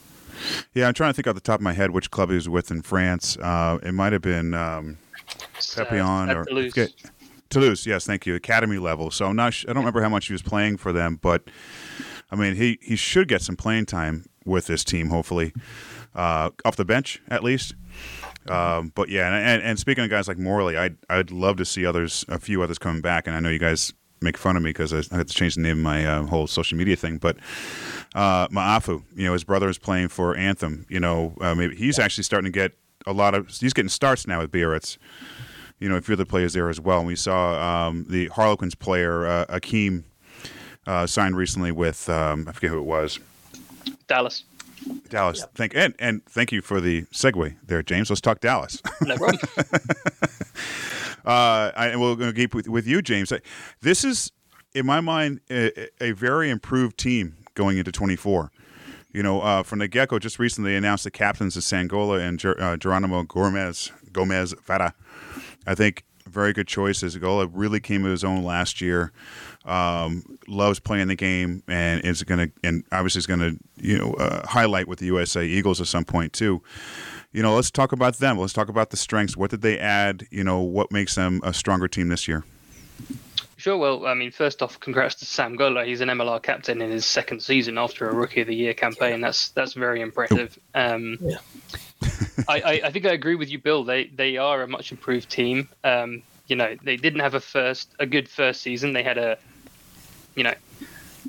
Yeah, I'm trying to think off the top of my head which club he was with in France. Uh, it might have been um, Papillon or
Toulouse.
Toulouse. Yes, thank you. Academy level. So I'm not. sh- I don't remember how much he was playing for them, but I mean, he he should get some playing time with this team. Hopefully, uh, off the bench at least. Um, but yeah, and, and, and speaking of guys like Morley, I'd I'd love to see others, a few others coming back. And I know you guys make fun of me because I, I had to change the name of my uh, whole social media thing, but uh, Maafu, you know, his brother is playing for Anthem. You know, uh, maybe he's actually starting to get a lot of. He's getting starts now with Biarritz. You know, a few other players there as well. And we saw um, the Harlequins player uh, Akeem uh, signed recently with um, I forget who it was.
Dallas.
Dallas. Thank and and thank you for the segue there, James. Let's talk Dallas.
No problem.
Uh, I, and we're going to keep with, with you, James. This is, in my mind, a, a very improved team going into 24. You know, uh, from the get go, just recently announced the captains of Sam Golla and Ger- uh, Geronimo Gomez Gomez Vara. I think very good choices. Golla really came to his own last year. Um, loves playing the game and is going to, and obviously is going to, you know, uh, highlight with the USA Eagles at some point too you know, let's talk about them. Let's talk about the strengths. What did they add? You know, what makes them a stronger team this year?
Sure. Well, I mean, first off, congrats to Sam Golla. He's an MLR captain in his second season after a Rookie of the Year campaign. That's that's very impressive. Um,
Yeah.
I, I, I think I agree with you, Bill. They they are a much improved team. Um, you know, they didn't have a first a good first season. They had a, you know,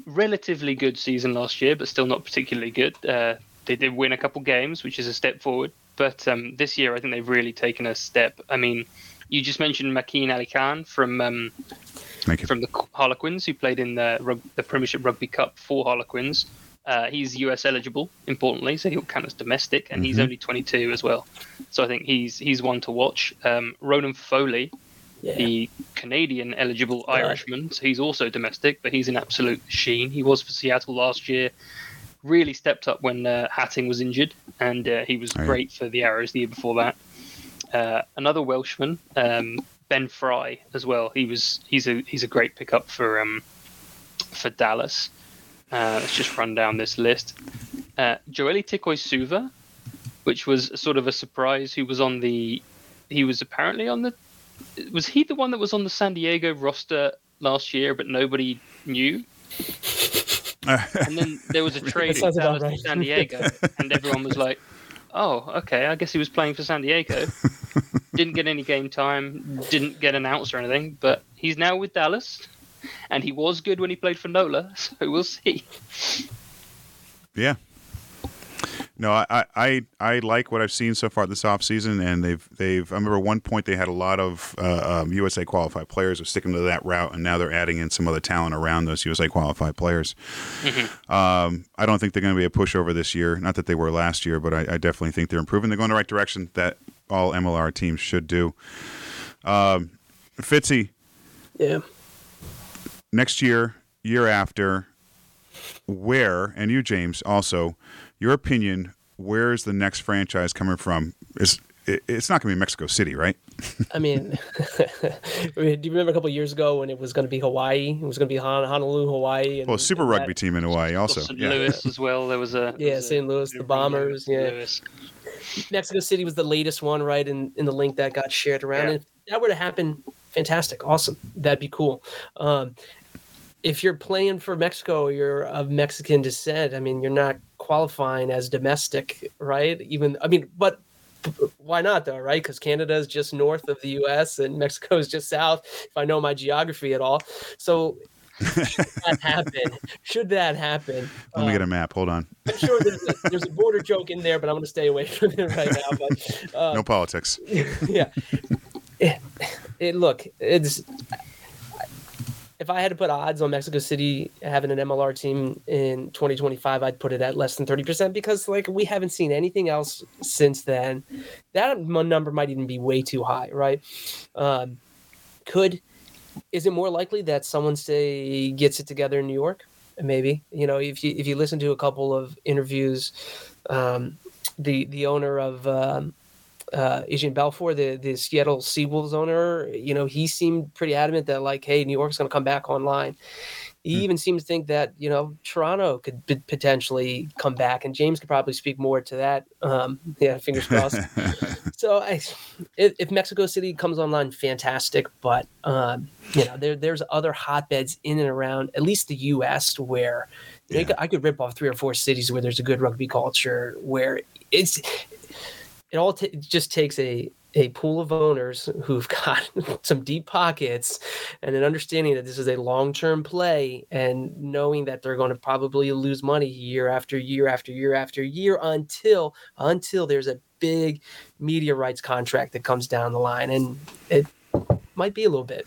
relatively good season last year, but still not particularly good. Uh, they did win a couple games, which is a step forward. But um, this year, I think they've really taken a step. I mean, you just mentioned Makeen Alikhan from um, from the Harlequins, who played in the the Premiership Rugby Cup for Harlequins. Uh, he's US eligible, importantly, so he'll count as domestic, and he's only 22 as well. So I think he's he's one to watch. Um, Ronan Foley,
Yeah.
the Canadian eligible
Right.
Irishman, so he's also domestic, but he's an absolute machine. He was for Seattle last year. Really stepped up when uh, Hattingh was injured, and uh, he was
yeah.
great for the Arrows the year before that. Uh, another Welshman, um, Ben Fry, as well. He was he's a he's a great pickup for um, for Dallas. Uh, let's just run down this list. Uh, Joeli Tikoisuva, which was sort of a surprise. Who was on the? He was apparently on the. Was he the one that was on the San Diego roster last year, but nobody knew? and then there was a trade
in
from
about
Dallas to
right.
San Diego, and everyone was like, "Oh, okay, I guess he was playing for San Diego." didn't get any game time, didn't get announced or anything, but he's now with Dallas, and he was good when he played for Nola, so we'll see.
Yeah. No, I, I, I I like what I've seen so far this offseason, and they've they've. I remember one point they had a lot of uh, um, USA qualified players were sticking to that route, and now they're adding in some other talent around those USA qualified players. Um, I don't think they're going to be a pushover this year. Not that they were last year, but I, I definitely think they're improving. They're going the right direction. That all MLR teams should do. Um, Fitzy,
Yeah.
Next year, year after, where, and you, James, also, your opinion, where's the next franchise coming from? Is it's not going to be Mexico City, right?
I mean, I mean, do you remember a couple of years ago when it was going to be Hawaii? It was going to be Hon- Honolulu, Hawaii. And,
Well, Super
and
Rugby
that-
team in Hawaii also.
St.
Yeah.
Louis as well. There was a
Yeah,
was
St. Louis, the Bombers, yeah.
Louis.
Mexico City was the latest one, right? In in the link that got shared around.
Yeah.
And if that were to happen, fantastic, awesome. That'd be cool. Um, if you're playing for Mexico, you're of Mexican descent. I mean, you're not qualifying as domestic, right? Even I mean, but why not though, right? Because Canada is just north of the U.S. and Mexico is just south. If I know my geography at all, so should that happen? Should that happen?
Let me get a map. Hold on.
I'm sure there's a, there's a border joke in there, but I'm going to stay away from it right now. But uh,
no politics.
yeah. It, it, look, it's if I had to put odds on Mexico City having an MLR team in 2025, I'd put it at less than 30% because like we haven't seen anything else since then. That number might even be way too high, right? Um, could is it more likely that someone say gets it together in New York? Maybe you know if you if you listen to a couple of interviews, um, the the owner of um, uh, Adrian Balfour, the the Seattle Seawolves owner, you know, he seemed pretty adamant that like, hey, New York's going to come back online. He mm. even seems to think that you know Toronto could p- potentially come back, and James could probably speak more to that. Um, yeah, fingers crossed. so, I, if, if, Mexico City comes online, fantastic. But um, you know, there there's other hotbeds in and around at least the U.S. where yeah. I could rip off three or four cities where there's a good rugby culture, where it's it all t- just takes a a pool of owners who've got some deep pockets and an understanding that this is a long-term play and knowing that they're going to probably lose money year after year after year after year until until there's a big media rights contract that comes down the line. And it might be a little bit.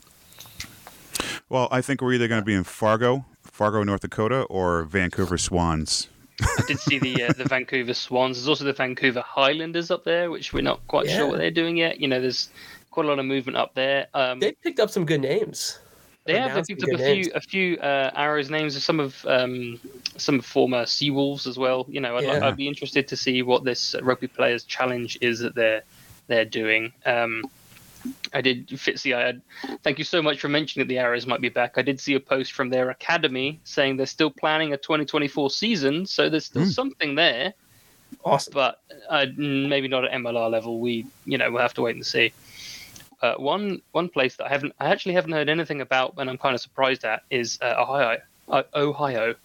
Well i think we're either going to be in fargo fargo north dakota or vancouver swans
I did see the uh, the Vancouver Swans. There's also the Vancouver Highlanders up there, which we're not quite yeah. sure what they're doing yet. You know, there's quite a lot of movement up there. Um,
they picked up some good names.
They have. They picked up a names. few a few uh, arrows names. Of some of um, some former Seawolves as well. You know, I'd, yeah. I'd, be interested to see what this rugby players challenge is that they're they're doing. Um, I did, Fitzy. I had, thank you so much for mentioning that the Arrows might be back. I did see a post from their academy saying they're still planning a 2024 season, so there's still mm. something there.
Awesome,
but uh, maybe not at MLR level. We, you know, we'll have to wait and see. Uh, one one place that I haven't, I actually haven't heard anything about, and I'm kind of surprised at, is uh, Ohio. Uh, Ohio,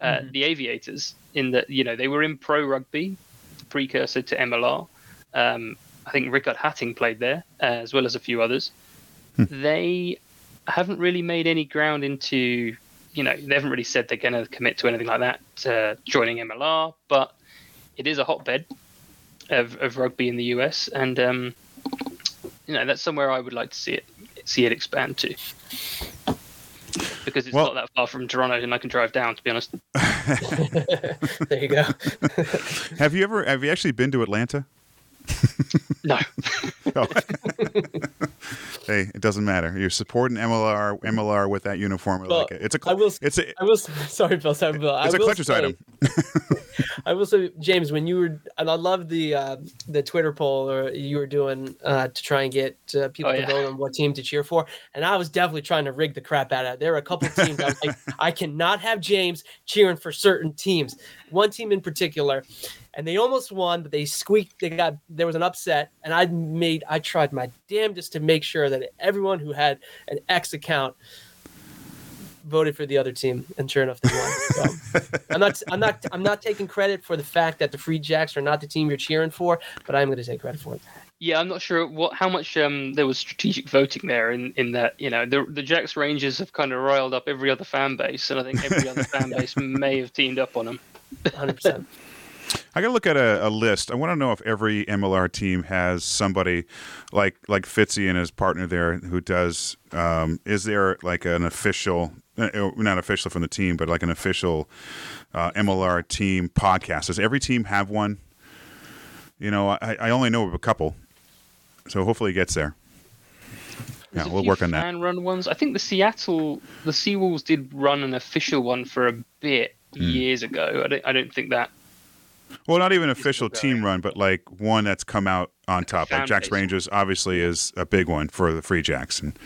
uh, mm-hmm. the Aviators. In that, you know, they were in pro rugby, precursor to MLR. Um, I think Riekert Hattingh played there, uh, as well as a few others. Hmm. They haven't really made any ground into, you know, they haven't really said they're going to commit to anything like that, uh, joining MLR, but it is a hotbed of, of rugby in the US, and um, you know that's somewhere I would like to see it see it expand to because it's well, not that far from Toronto, and I can drive down. To be honest.
there you go.
have you ever have you actually been to Atlanta?
no.
hey, it doesn't matter. You're supporting MLR MLR with that uniform. Well, like it. It's a.
I will.
It's a.
I will. Sorry, Bill. Sorry, Bill.
It's
I
a collector's say, item.
I will say, James, when you were, and I love the uh, the Twitter poll or you were doing uh, to try and get uh, people oh, to yeah. vote on what team to cheer for, and I was definitely trying to rig the crap out of it. There were a couple of teams I was like, I cannot have James cheering for certain teams. One team in particular, and they almost won, but they squeaked. They got there was an upset, and I made I tried my damnedest to make sure that everyone who had an X account voted for the other team, and sure enough, they won. So, I'm not I'm not I'm not taking credit for the fact that the Free Jacks are not the team you're cheering for, but I'm going to take credit for it.
Yeah, I'm not sure what how much um, there was strategic voting there in, in that you know the the Jacks Rangers have kind of riled up every other fan base, and I think every other fan base may have teamed up on them.
Hundred percent.
I got to look at a, a, list. I want to know if every MLR team has somebody like like Fitzy and his partner there who does. Um, is there like an official, uh, uh, not official from the team, but like an official uh, MLR team podcast? Does every team have one? You know, I, I only know of a couple, so hopefully it gets there.
There's
yeah, we'll work on that.
Fan run ones. I think the Seattle, the Seawolves did run an official one for a bit mm. years ago. I don't, I don't think that
well, not even official team run, but like one that's come out on top. Like Jacks Rangers obviously is a big one for the Free Jacks, and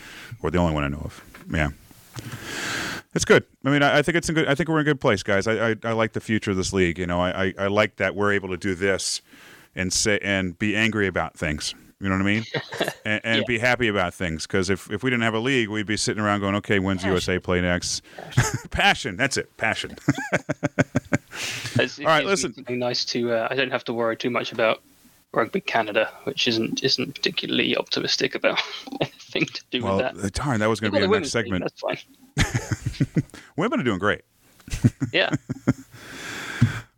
or the only one I know of. Yeah, it's good. I mean, I, I think it's a good. I think we're in a good place, guys. I, I, I like the future of this league. You know, I, I like that we're able to do this and say and be angry about things. You know what I mean? and, and yeah. be happy about things. Because if, if we didn't have a league, we'd be sitting around going, okay, when's Passion. USA play next? Passion. Passion. That's it. Passion.
All right, listen. Nice to. Uh, I don't have to worry too much about Rugby Canada, which isn't isn't particularly optimistic about anything to do
Well,
with that.
darn, that was going to be our next
women's team,
segment.
That's fine.
Women are doing great.
Yeah.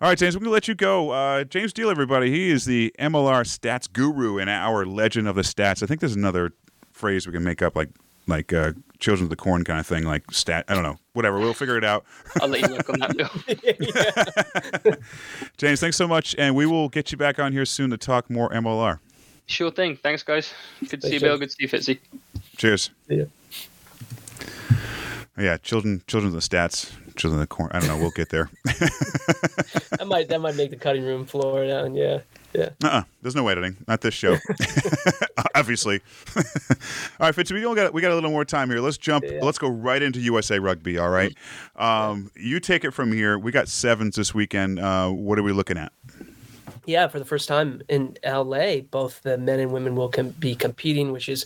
All right, James, we're going to let you go. Uh, James Deeley, everybody. He is the MLR stats guru and our legend of the stats. I think there's another phrase we can make up, like like uh, children of the corn kind of thing, like stat. I don't know. Whatever. We'll figure it out.
I'll let you work on that, Bill.
James, thanks so much, and we will get you back on here soon to talk more MLR.
Sure thing. Thanks, guys. Good to see you, Bill. Good to see you, Fitzy.
Cheers.
Yeah.
Yeah, children, children of the stats, of the corner. I don't know. We'll get there.
That might that might make the cutting room floor down. Yeah, yeah.
Uh-uh. There's no editing. Not this show. Obviously. all right, Fitzy, we got we got a little more time here. Let's jump.
Yeah.
Let's go right into USA Rugby. All right. Um, you take it from here. We got sevens this weekend. Uh, what are we looking at?
Yeah, for the first time in LA, both the men and women will com- be competing, which is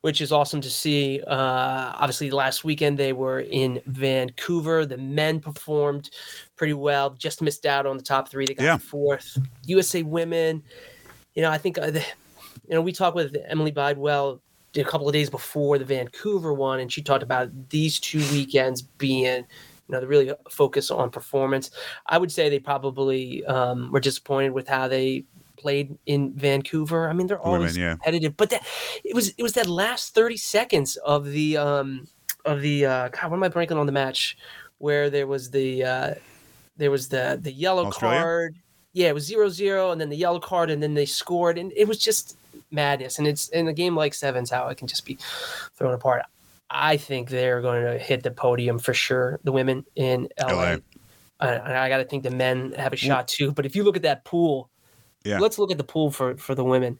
which is awesome to see. Uh, obviously, last weekend they were in Vancouver. The men performed pretty well, just missed out on the top three. They got
Yeah.
fourth. USA women, you know, I think uh, the, you know we talked with Emilie Bydwell a couple of days before the Vancouver one, and she talked about these two weekends being you know, they really focus on performance. I would say they probably um, were disappointed with how they played in Vancouver. I mean, they're
Women,
always
yeah.
competitive, but that it was it was that last thirty seconds of the um, of the uh, God. What am I breaking on the match where there was the uh, there was the the yellow
Australia?
card. Yeah, it was zero zero, and then the yellow card, and then they scored, and it was just madness. And it's in a game like sevens how it can just be thrown apart. I think they're going to hit the podium for sure. The women in LA.
LA.
I, I got to think the men have a shot too. But if you look at that pool,
Yeah.
let's look at the pool for for the women.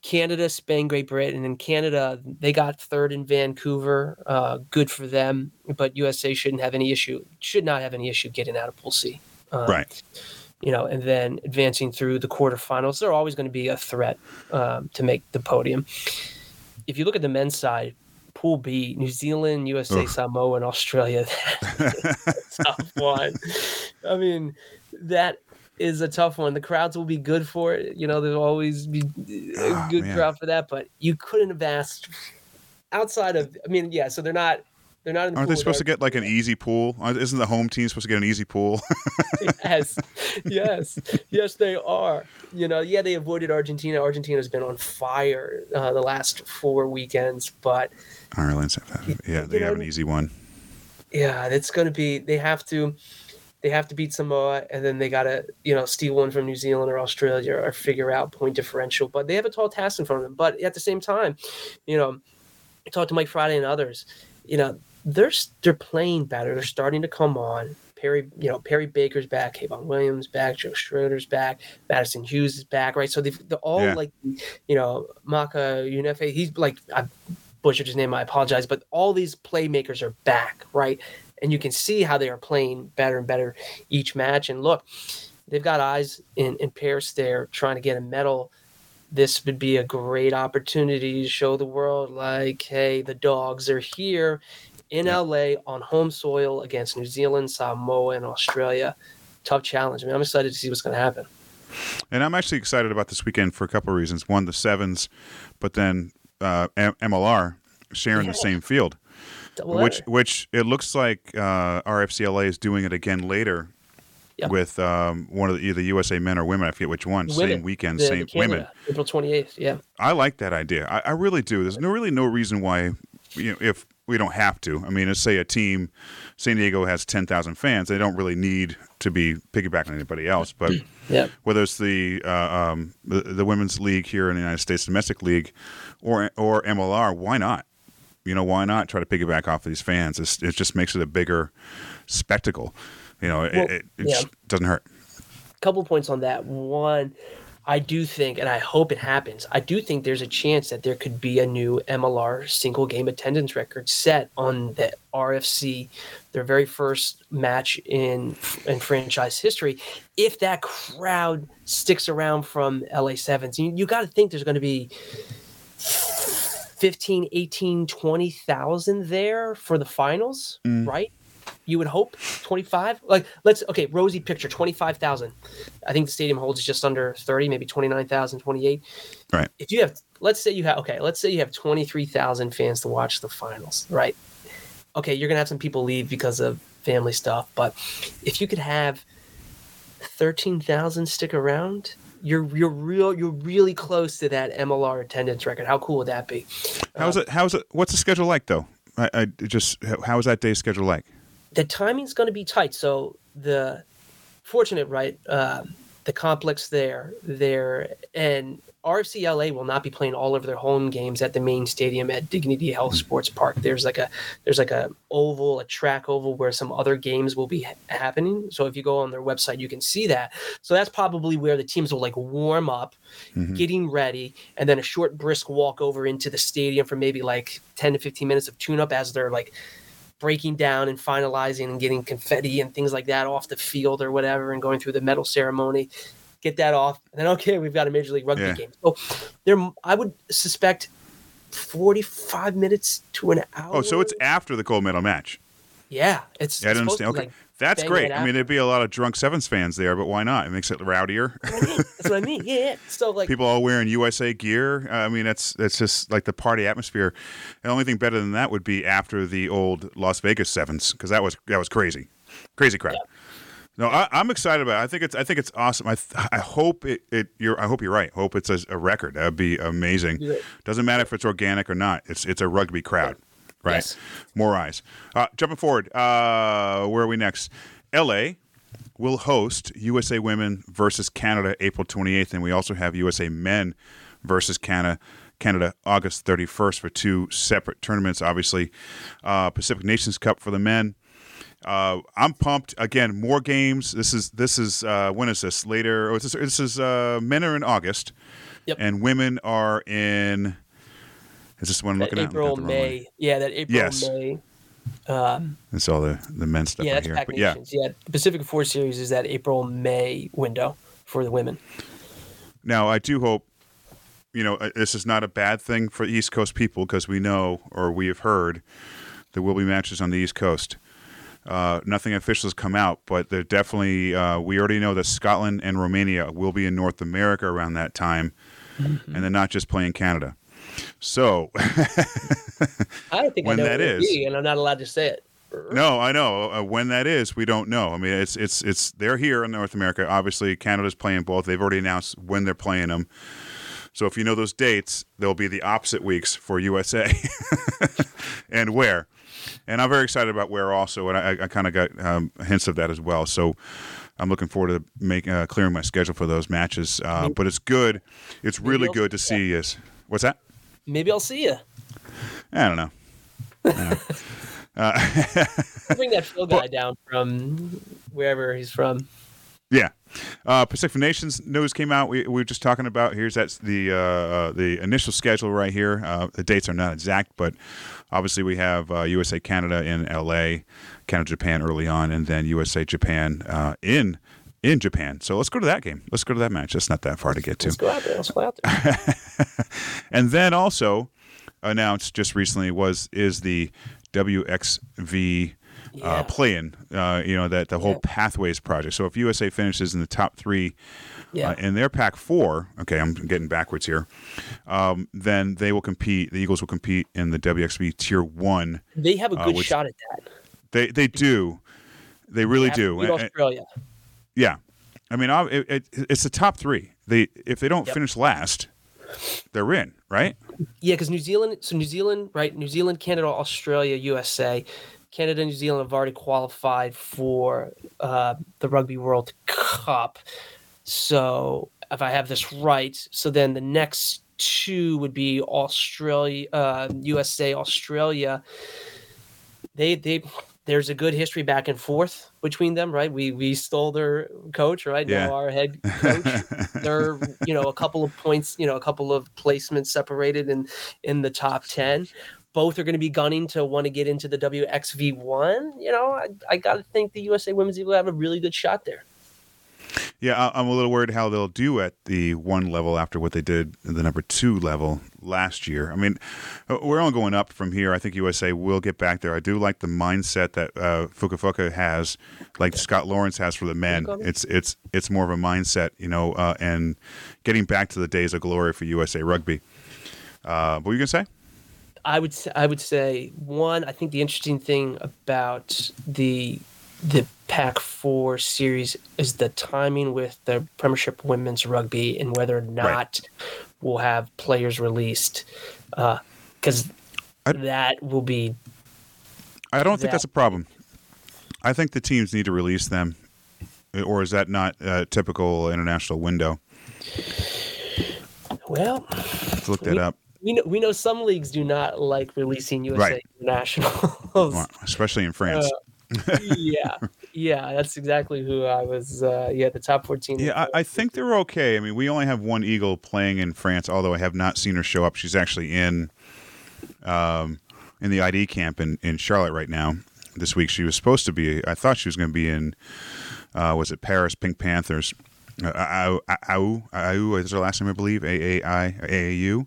Canada, Spain, Great Britain, and Canada they got third in Vancouver. Uh, good for them. But USA shouldn't have any issue. Should not have any issue getting out of Pool C. Um,
Right.
You know, and then advancing through the quarterfinals, they're always going to be a threat um, to make the podium. If you look at the men's side, Pool B, New Zealand, USA,
Oof.
Samoa, and Australia. Tough one. I mean, that is a tough one. The crowds will be good for it. You know, there'll always be a
Ah,
good
man.
crowd for that. But you couldn't have asked outside of. I mean, yeah. So they're not. They're not in the
Aren't they supposed to get like an easy pool? Isn't the home team supposed to get an easy pool?
yes, yes, yes, they are. You know, yeah, they avoided Argentina. Argentina's been on fire uh, the last four weekends, but
Ireland's yeah, they have an easy one.
yeah, it's going to be. They have to. They have to beat Samoa, and then they got to, you know, steal one from New Zealand or Australia or figure out point differential. But they have a tall task in front of them. But at the same time, you know, I talked to Mike Friday and others. You know, they're they're playing better. They're starting to come on. Perry, you know, Perry Baker's back, Kevon Williams back, Joe Schroeder's back, Madison Hughes is back, right? So they've they're all
Yeah.
like, you know, Maka Unefe. He's like I butchered his name. I apologize, but all these playmakers are back, right? And you can see how they are playing better and better each match. And look, they've got eyes in, in Paris there trying to get a medal. This would be a great opportunity to show the world, like, hey, the dogs are here in LA on home soil against New Zealand, Samoa, and Australia. Tough challenge. I mean, I'm excited to see what's going to happen.
And I'm actually excited about this weekend for a couple of reasons. One, the sevens, but then uh, M- MLR sharing the same field,
Double
which
header.
which it looks like uh, RFCLA is doing it again later
Yeah.
with um, one of the, either USA men or women. I forget which one.
Women.
Same weekend,
The- the
same women.
April 28th. Yeah.
I like that idea. I, I really do. There's no really no reason why, you know, if we don't have to. I mean, let's say a team, San Diego has ten thousand fans. They don't really need to be piggybacking anybody else. But
Yeah.
whether it's the, uh, um, the the women's league here in the United States domestic league, or or MLR, why not? You know, why not try to piggyback off of these fans? It's, it just makes it a bigger spectacle. You know, it,
Well,
it, it
yeah.
doesn't hurt.
A couple points on that. One, I do think, and I hope it happens. I do think there's a chance that there could be a new MLR single game attendance record set on the RFC, their very first match in in franchise history. If that crowd sticks around from LA Sevens, you, you got to think there's going to be 15, 18, 20,000 there for the finals, mm. right? You would hope 25 like let's okay rosy picture 25000 i think the stadium holds just under 30 maybe 29000 28
Right.
if you have let's say you have okay let's say you have 23000 fans to watch the finals right okay you're gonna have some people leave because of family stuff but if you could have 13000 stick around you're you're real you're really close to that mlr attendance record how cool would that be
How's uh, it? How's it? What's the schedule like though? I, I just how is that day schedule like?
The timing's going to be tight. So the fortunate, right? Uh, the complex there, there, and RFC LA will not be playing all of their home games at the main stadium at Dignity Health Sports Park. There's like a there's like a oval, a track oval where some other games will be ha- happening. So if you go on their website, you can see that. So that's probably where the teams will like warm up, getting ready, and then a short brisk walk over into the stadium for maybe like 10 to 15 minutes of tune up as they're like breaking down and finalizing and getting confetti and things like that off the field or whatever and going through the medal ceremony get that off and then okay we've got a major league rugby
Yeah.
game so there i would suspect 45 minutes to an hour
Oh, so it's after the gold medal match.
yeah it's
Yeah, I don't understand. Okay,
like,
that's great. I mean, there'd be a lot of drunk Sevens fans there, but why not? It makes it rowdier.
that's what i mean yeah, yeah. so like
People all wearing USA gear. Uh, I mean, that's that's just like the party atmosphere. The only thing better than that would be after the old Las Vegas Sevens because that was that was crazy, crazy crowd. No, I, I'm excited about. it. I think it's I think it's awesome. I th- I hope it, it you're I hope you're right. Hope it's a, a record. That would be amazing. Doesn't matter if it's organic or not. It's it's a rugby crowd, right?
Yes.
More eyes. Uh, jumping forward, uh, where are we next? L.A. will host USA Women versus Canada April 28th, and we also have USA Men versus Canada. Canada August 31st for two separate tournaments. Obviously, uh, Pacific Nations Cup for the men. Uh, I'm pumped. Again, more games. This is this is uh, when is this later? Oh, this is, this is uh, men are in August,
Yep.
and women are in. Is this the one
that
looking at?
April
at the wrong one.
may yeah that april
Yes.
may um,
That's all the the men stuff
yeah
right here. But yeah,
yeah pacific four series is that april may window for the women
Now, I do hope, you know, uh, this is not a bad thing for East Coast people because we know or we have heard there will be matches on the East Coast. Uh, nothing official has come out, but they're definitely, uh, we already know that Scotland and Romania will be in North America around that time,
Mm-hmm.
and they're not just playing Canada. So,
i don't think
When
I know
that
what it would
is.
be, and i'm not allowed to say it
no, I know uh, when that is. We don't know. I mean, it's it's it's they're here in North America. Obviously, Canada's playing both. They've already announced when they're playing them. So if you know those dates, they'll be the opposite weeks for USA and where. And I'm very excited about where also, and I, I kind of got um, hints of that as well. So I'm looking forward to make uh, clearing my schedule for those matches. Uh, but it's good. It's really good to see. Is what's that?
Maybe i'll see you
I don't know.
bring that Phill guy down from wherever he's from.
Yeah. Uh, Pacific Nations news came out. We, we were just talking about. Here's that's the uh, uh, the initial schedule right here. Uh, the dates are not exact, but obviously we have uh, USA Canada in LA, Canada Japan early on, and then USA Japan uh, in in Japan. So let's go to that game. Let's go to that match. That's not that far to get to.
Let's go out there. Let's go out there.
And then also announced just recently was is the WXV
Yeah.
uh, play-in. Uh, you know that the whole
Yeah.
Pathways project. So if USA finishes in the top three
Yeah.
uh, in their Pac Four, okay, I'm getting backwards here. Um, then they will compete. The Eagles will compete in the WXV Tier One.
they have a
uh,
good
which-
shot at that.
They they do. They really
to
do.
beat
And-
Australia.
Yeah, I mean, it, it, it's the top three. They if they don't
Yep.
finish last, they're in, right?
Yeah, because New Zealand, so New Zealand, right? New Zealand, Canada, Australia, USA. Canada and New Zealand have already qualified for uh, the Rugby World Cup. So, if I have this right, so then the next two would be Australia, uh, USA, Australia. They they there's a good history back and forth between them, right? We we stole their coach, right?
Yeah.
Now our head coach they're you know a couple of points you know a couple of placements separated in in the top 10 both are going to be gunning to want to get into the wxv1 you know i, I gotta think the usa women's eagle have a really good shot there
Yeah, I- I'm a little worried how they'll do at the one level after what they did the number two level last year. I mean, uh, we're all going up from here. I think USA will get back there. I do like the mindset that uh, Fukofuka has, like Scott Lawrence has for the men. It's it's it's more of a mindset, you know, uh, and getting back to the days of glory for USA Rugby. Uh, what were you gonna say?
I would say, I would say one. I think the interesting thing about the the Pac Four series is the timing with the Premiership Women's Rugby and whether or not we'll have players released, uh, because
I-
that will be
I don't think that's a problem. I think the teams need to release them, uh, or is that not a typical international window?
well.
Let's look that
We-
up.
We know we know some leagues do not like releasing USA
Right.
internationals.
Especially in uh, France.
yeah, yeah, that's exactly who I was. Uh, yeah, the top fourteen.
Yeah, I, I think they're okay. I mean, we only have one Eagle playing in France, although I have not seen her show up. She's actually in, um, in the ID camp in, in Charlotte right now. This week she was supposed to be. I thought she was going to be in. Uh, was it Paris Pink Panthers? Uh, Au Au Au is her last name, I believe. A A I A A U.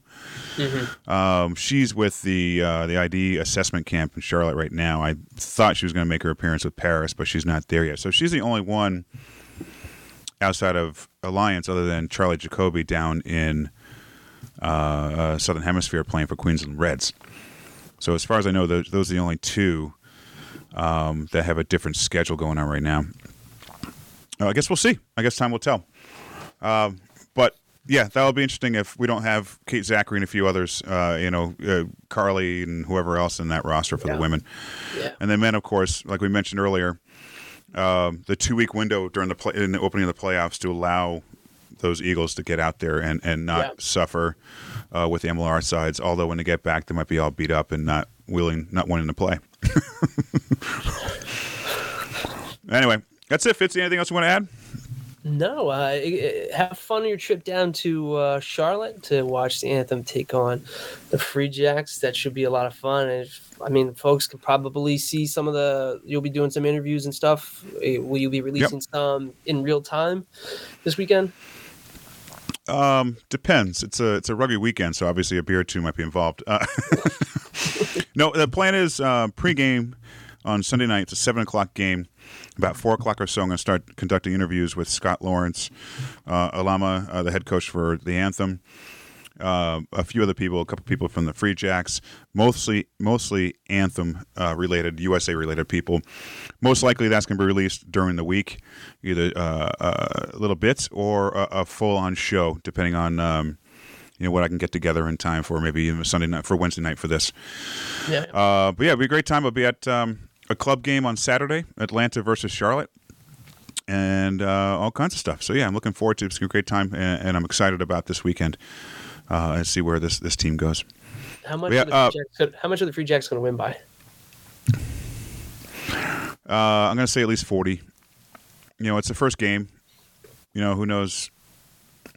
Um, she's with the uh, the ID assessment camp in Charlotte right now. I thought she was going to make her appearance with Paris, but she's not there yet. So she's the only one outside of Allianz, other than Charli Jacoby down in uh, uh, Southern Hemisphere playing for Queensland Reds. So as far as I know, those, those are the only two um, that have a different schedule going on right now. I guess we'll see. I guess time will tell. Um, but yeah, that'll be interesting if we don't have Kate Zackary and a few others, uh, you know, uh, Carly and whoever else in that roster for
Yeah.
the women.
Yeah.
And then men, of course, like we mentioned earlier, um, the two week window during the play, in the opening of the playoffs to allow those Eagles to get out there and, and not
Yeah.
suffer uh, with the MLR sides. Although when they get back, they might be all beat up and not willing, not wanting to play. anyway, that's it. Fitzy, anything else you want to add?
No, uh, have fun on your trip down to uh, Charlotte to watch the Anthem take on the Free Jacks. That should be a lot of fun. And if, I mean, folks can probably see some of the. You'll be doing some interviews and stuff. Will you be releasing some in real time this weekend?
Um, depends. It's a it's a rugby weekend, so obviously a beer or two might be involved. Uh, no, the plan is uh, pregame on Sunday night. It's a seven o'clock game. About four o'clock or so, I'm going to start conducting interviews with Scott Lawrence, uh, Alama, uh, the head coach for the Anthem, uh, a few other people, a couple people from the Free Jacks, mostly mostly Anthem uh, related, USA related people. Most likely, that's going to be released during the week, either uh, uh, little bits or a, a full on show, depending on. Um, you know what I can get together in time for maybe even Sunday night for Wednesday night for this.
Yeah.
Uh, but yeah, it'll be a great time. I'll be at um, a club game on Saturday, Atlanta versus Charlotte, and uh, all kinds of stuff. So yeah, I'm looking forward to it. It's a great time, and, and I'm excited about this weekend uh, and see where this this team goes.
How much?
Yeah,
are the
uh,
Jacks, gonna- how much are the Free Jacks going to win by?
Uh, I'm going to say at least 40. You know, it's the first game. You know, who knows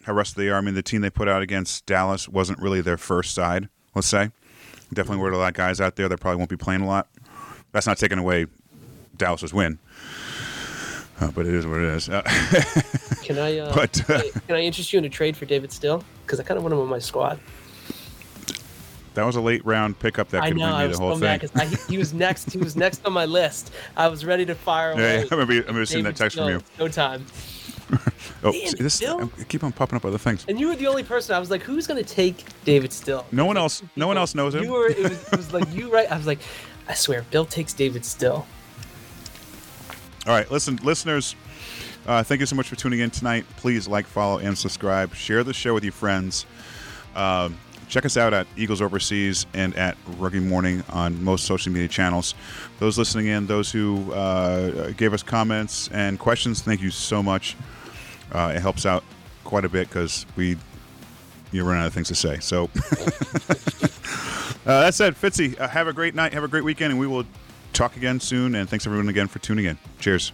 how rested they are. I mean, the team they put out against Dallas wasn't really their first side, let's say. Definitely were a lot of guys out there that probably won't be playing a lot. That's not taking away Dallas's win. Uh, but it is what it is. Uh,
Can I? Uh,
But, uh,
can I interest you in a trade for David Still? Because I kind of want him on my squad.
that was a late round pickup that
I
could
know.
win
I
you
was
the whole
so
thing.
I, he was next. He was next on my list. I was ready to fire away.
Yeah, yeah, I remember, I remember seeing that text from you.
No time.
Oh,
Damn,
see, this,
Bill.
I keep on popping up other things.
And you were the only person. I was like, who's going to take David Still?
No one else. No one else knows him.
You were. It was, it was like you, right? I was like, I swear, Bill takes David Still.
All right, listen, listeners. Uh, thank you so much for tuning in tonight. Please like, follow, and subscribe. Share the show with your friends. Um, check us out at Eagles Overseas and at Rugby Morning on most social media channels. Those listening in, those who uh, gave us comments and questions, thank you so much. Uh, it helps out quite a bit because we you run out of things to say. So uh, that said, Fitzy, uh, have a great night, have a great weekend, and we will talk again soon. And thanks everyone again for tuning in. Cheers.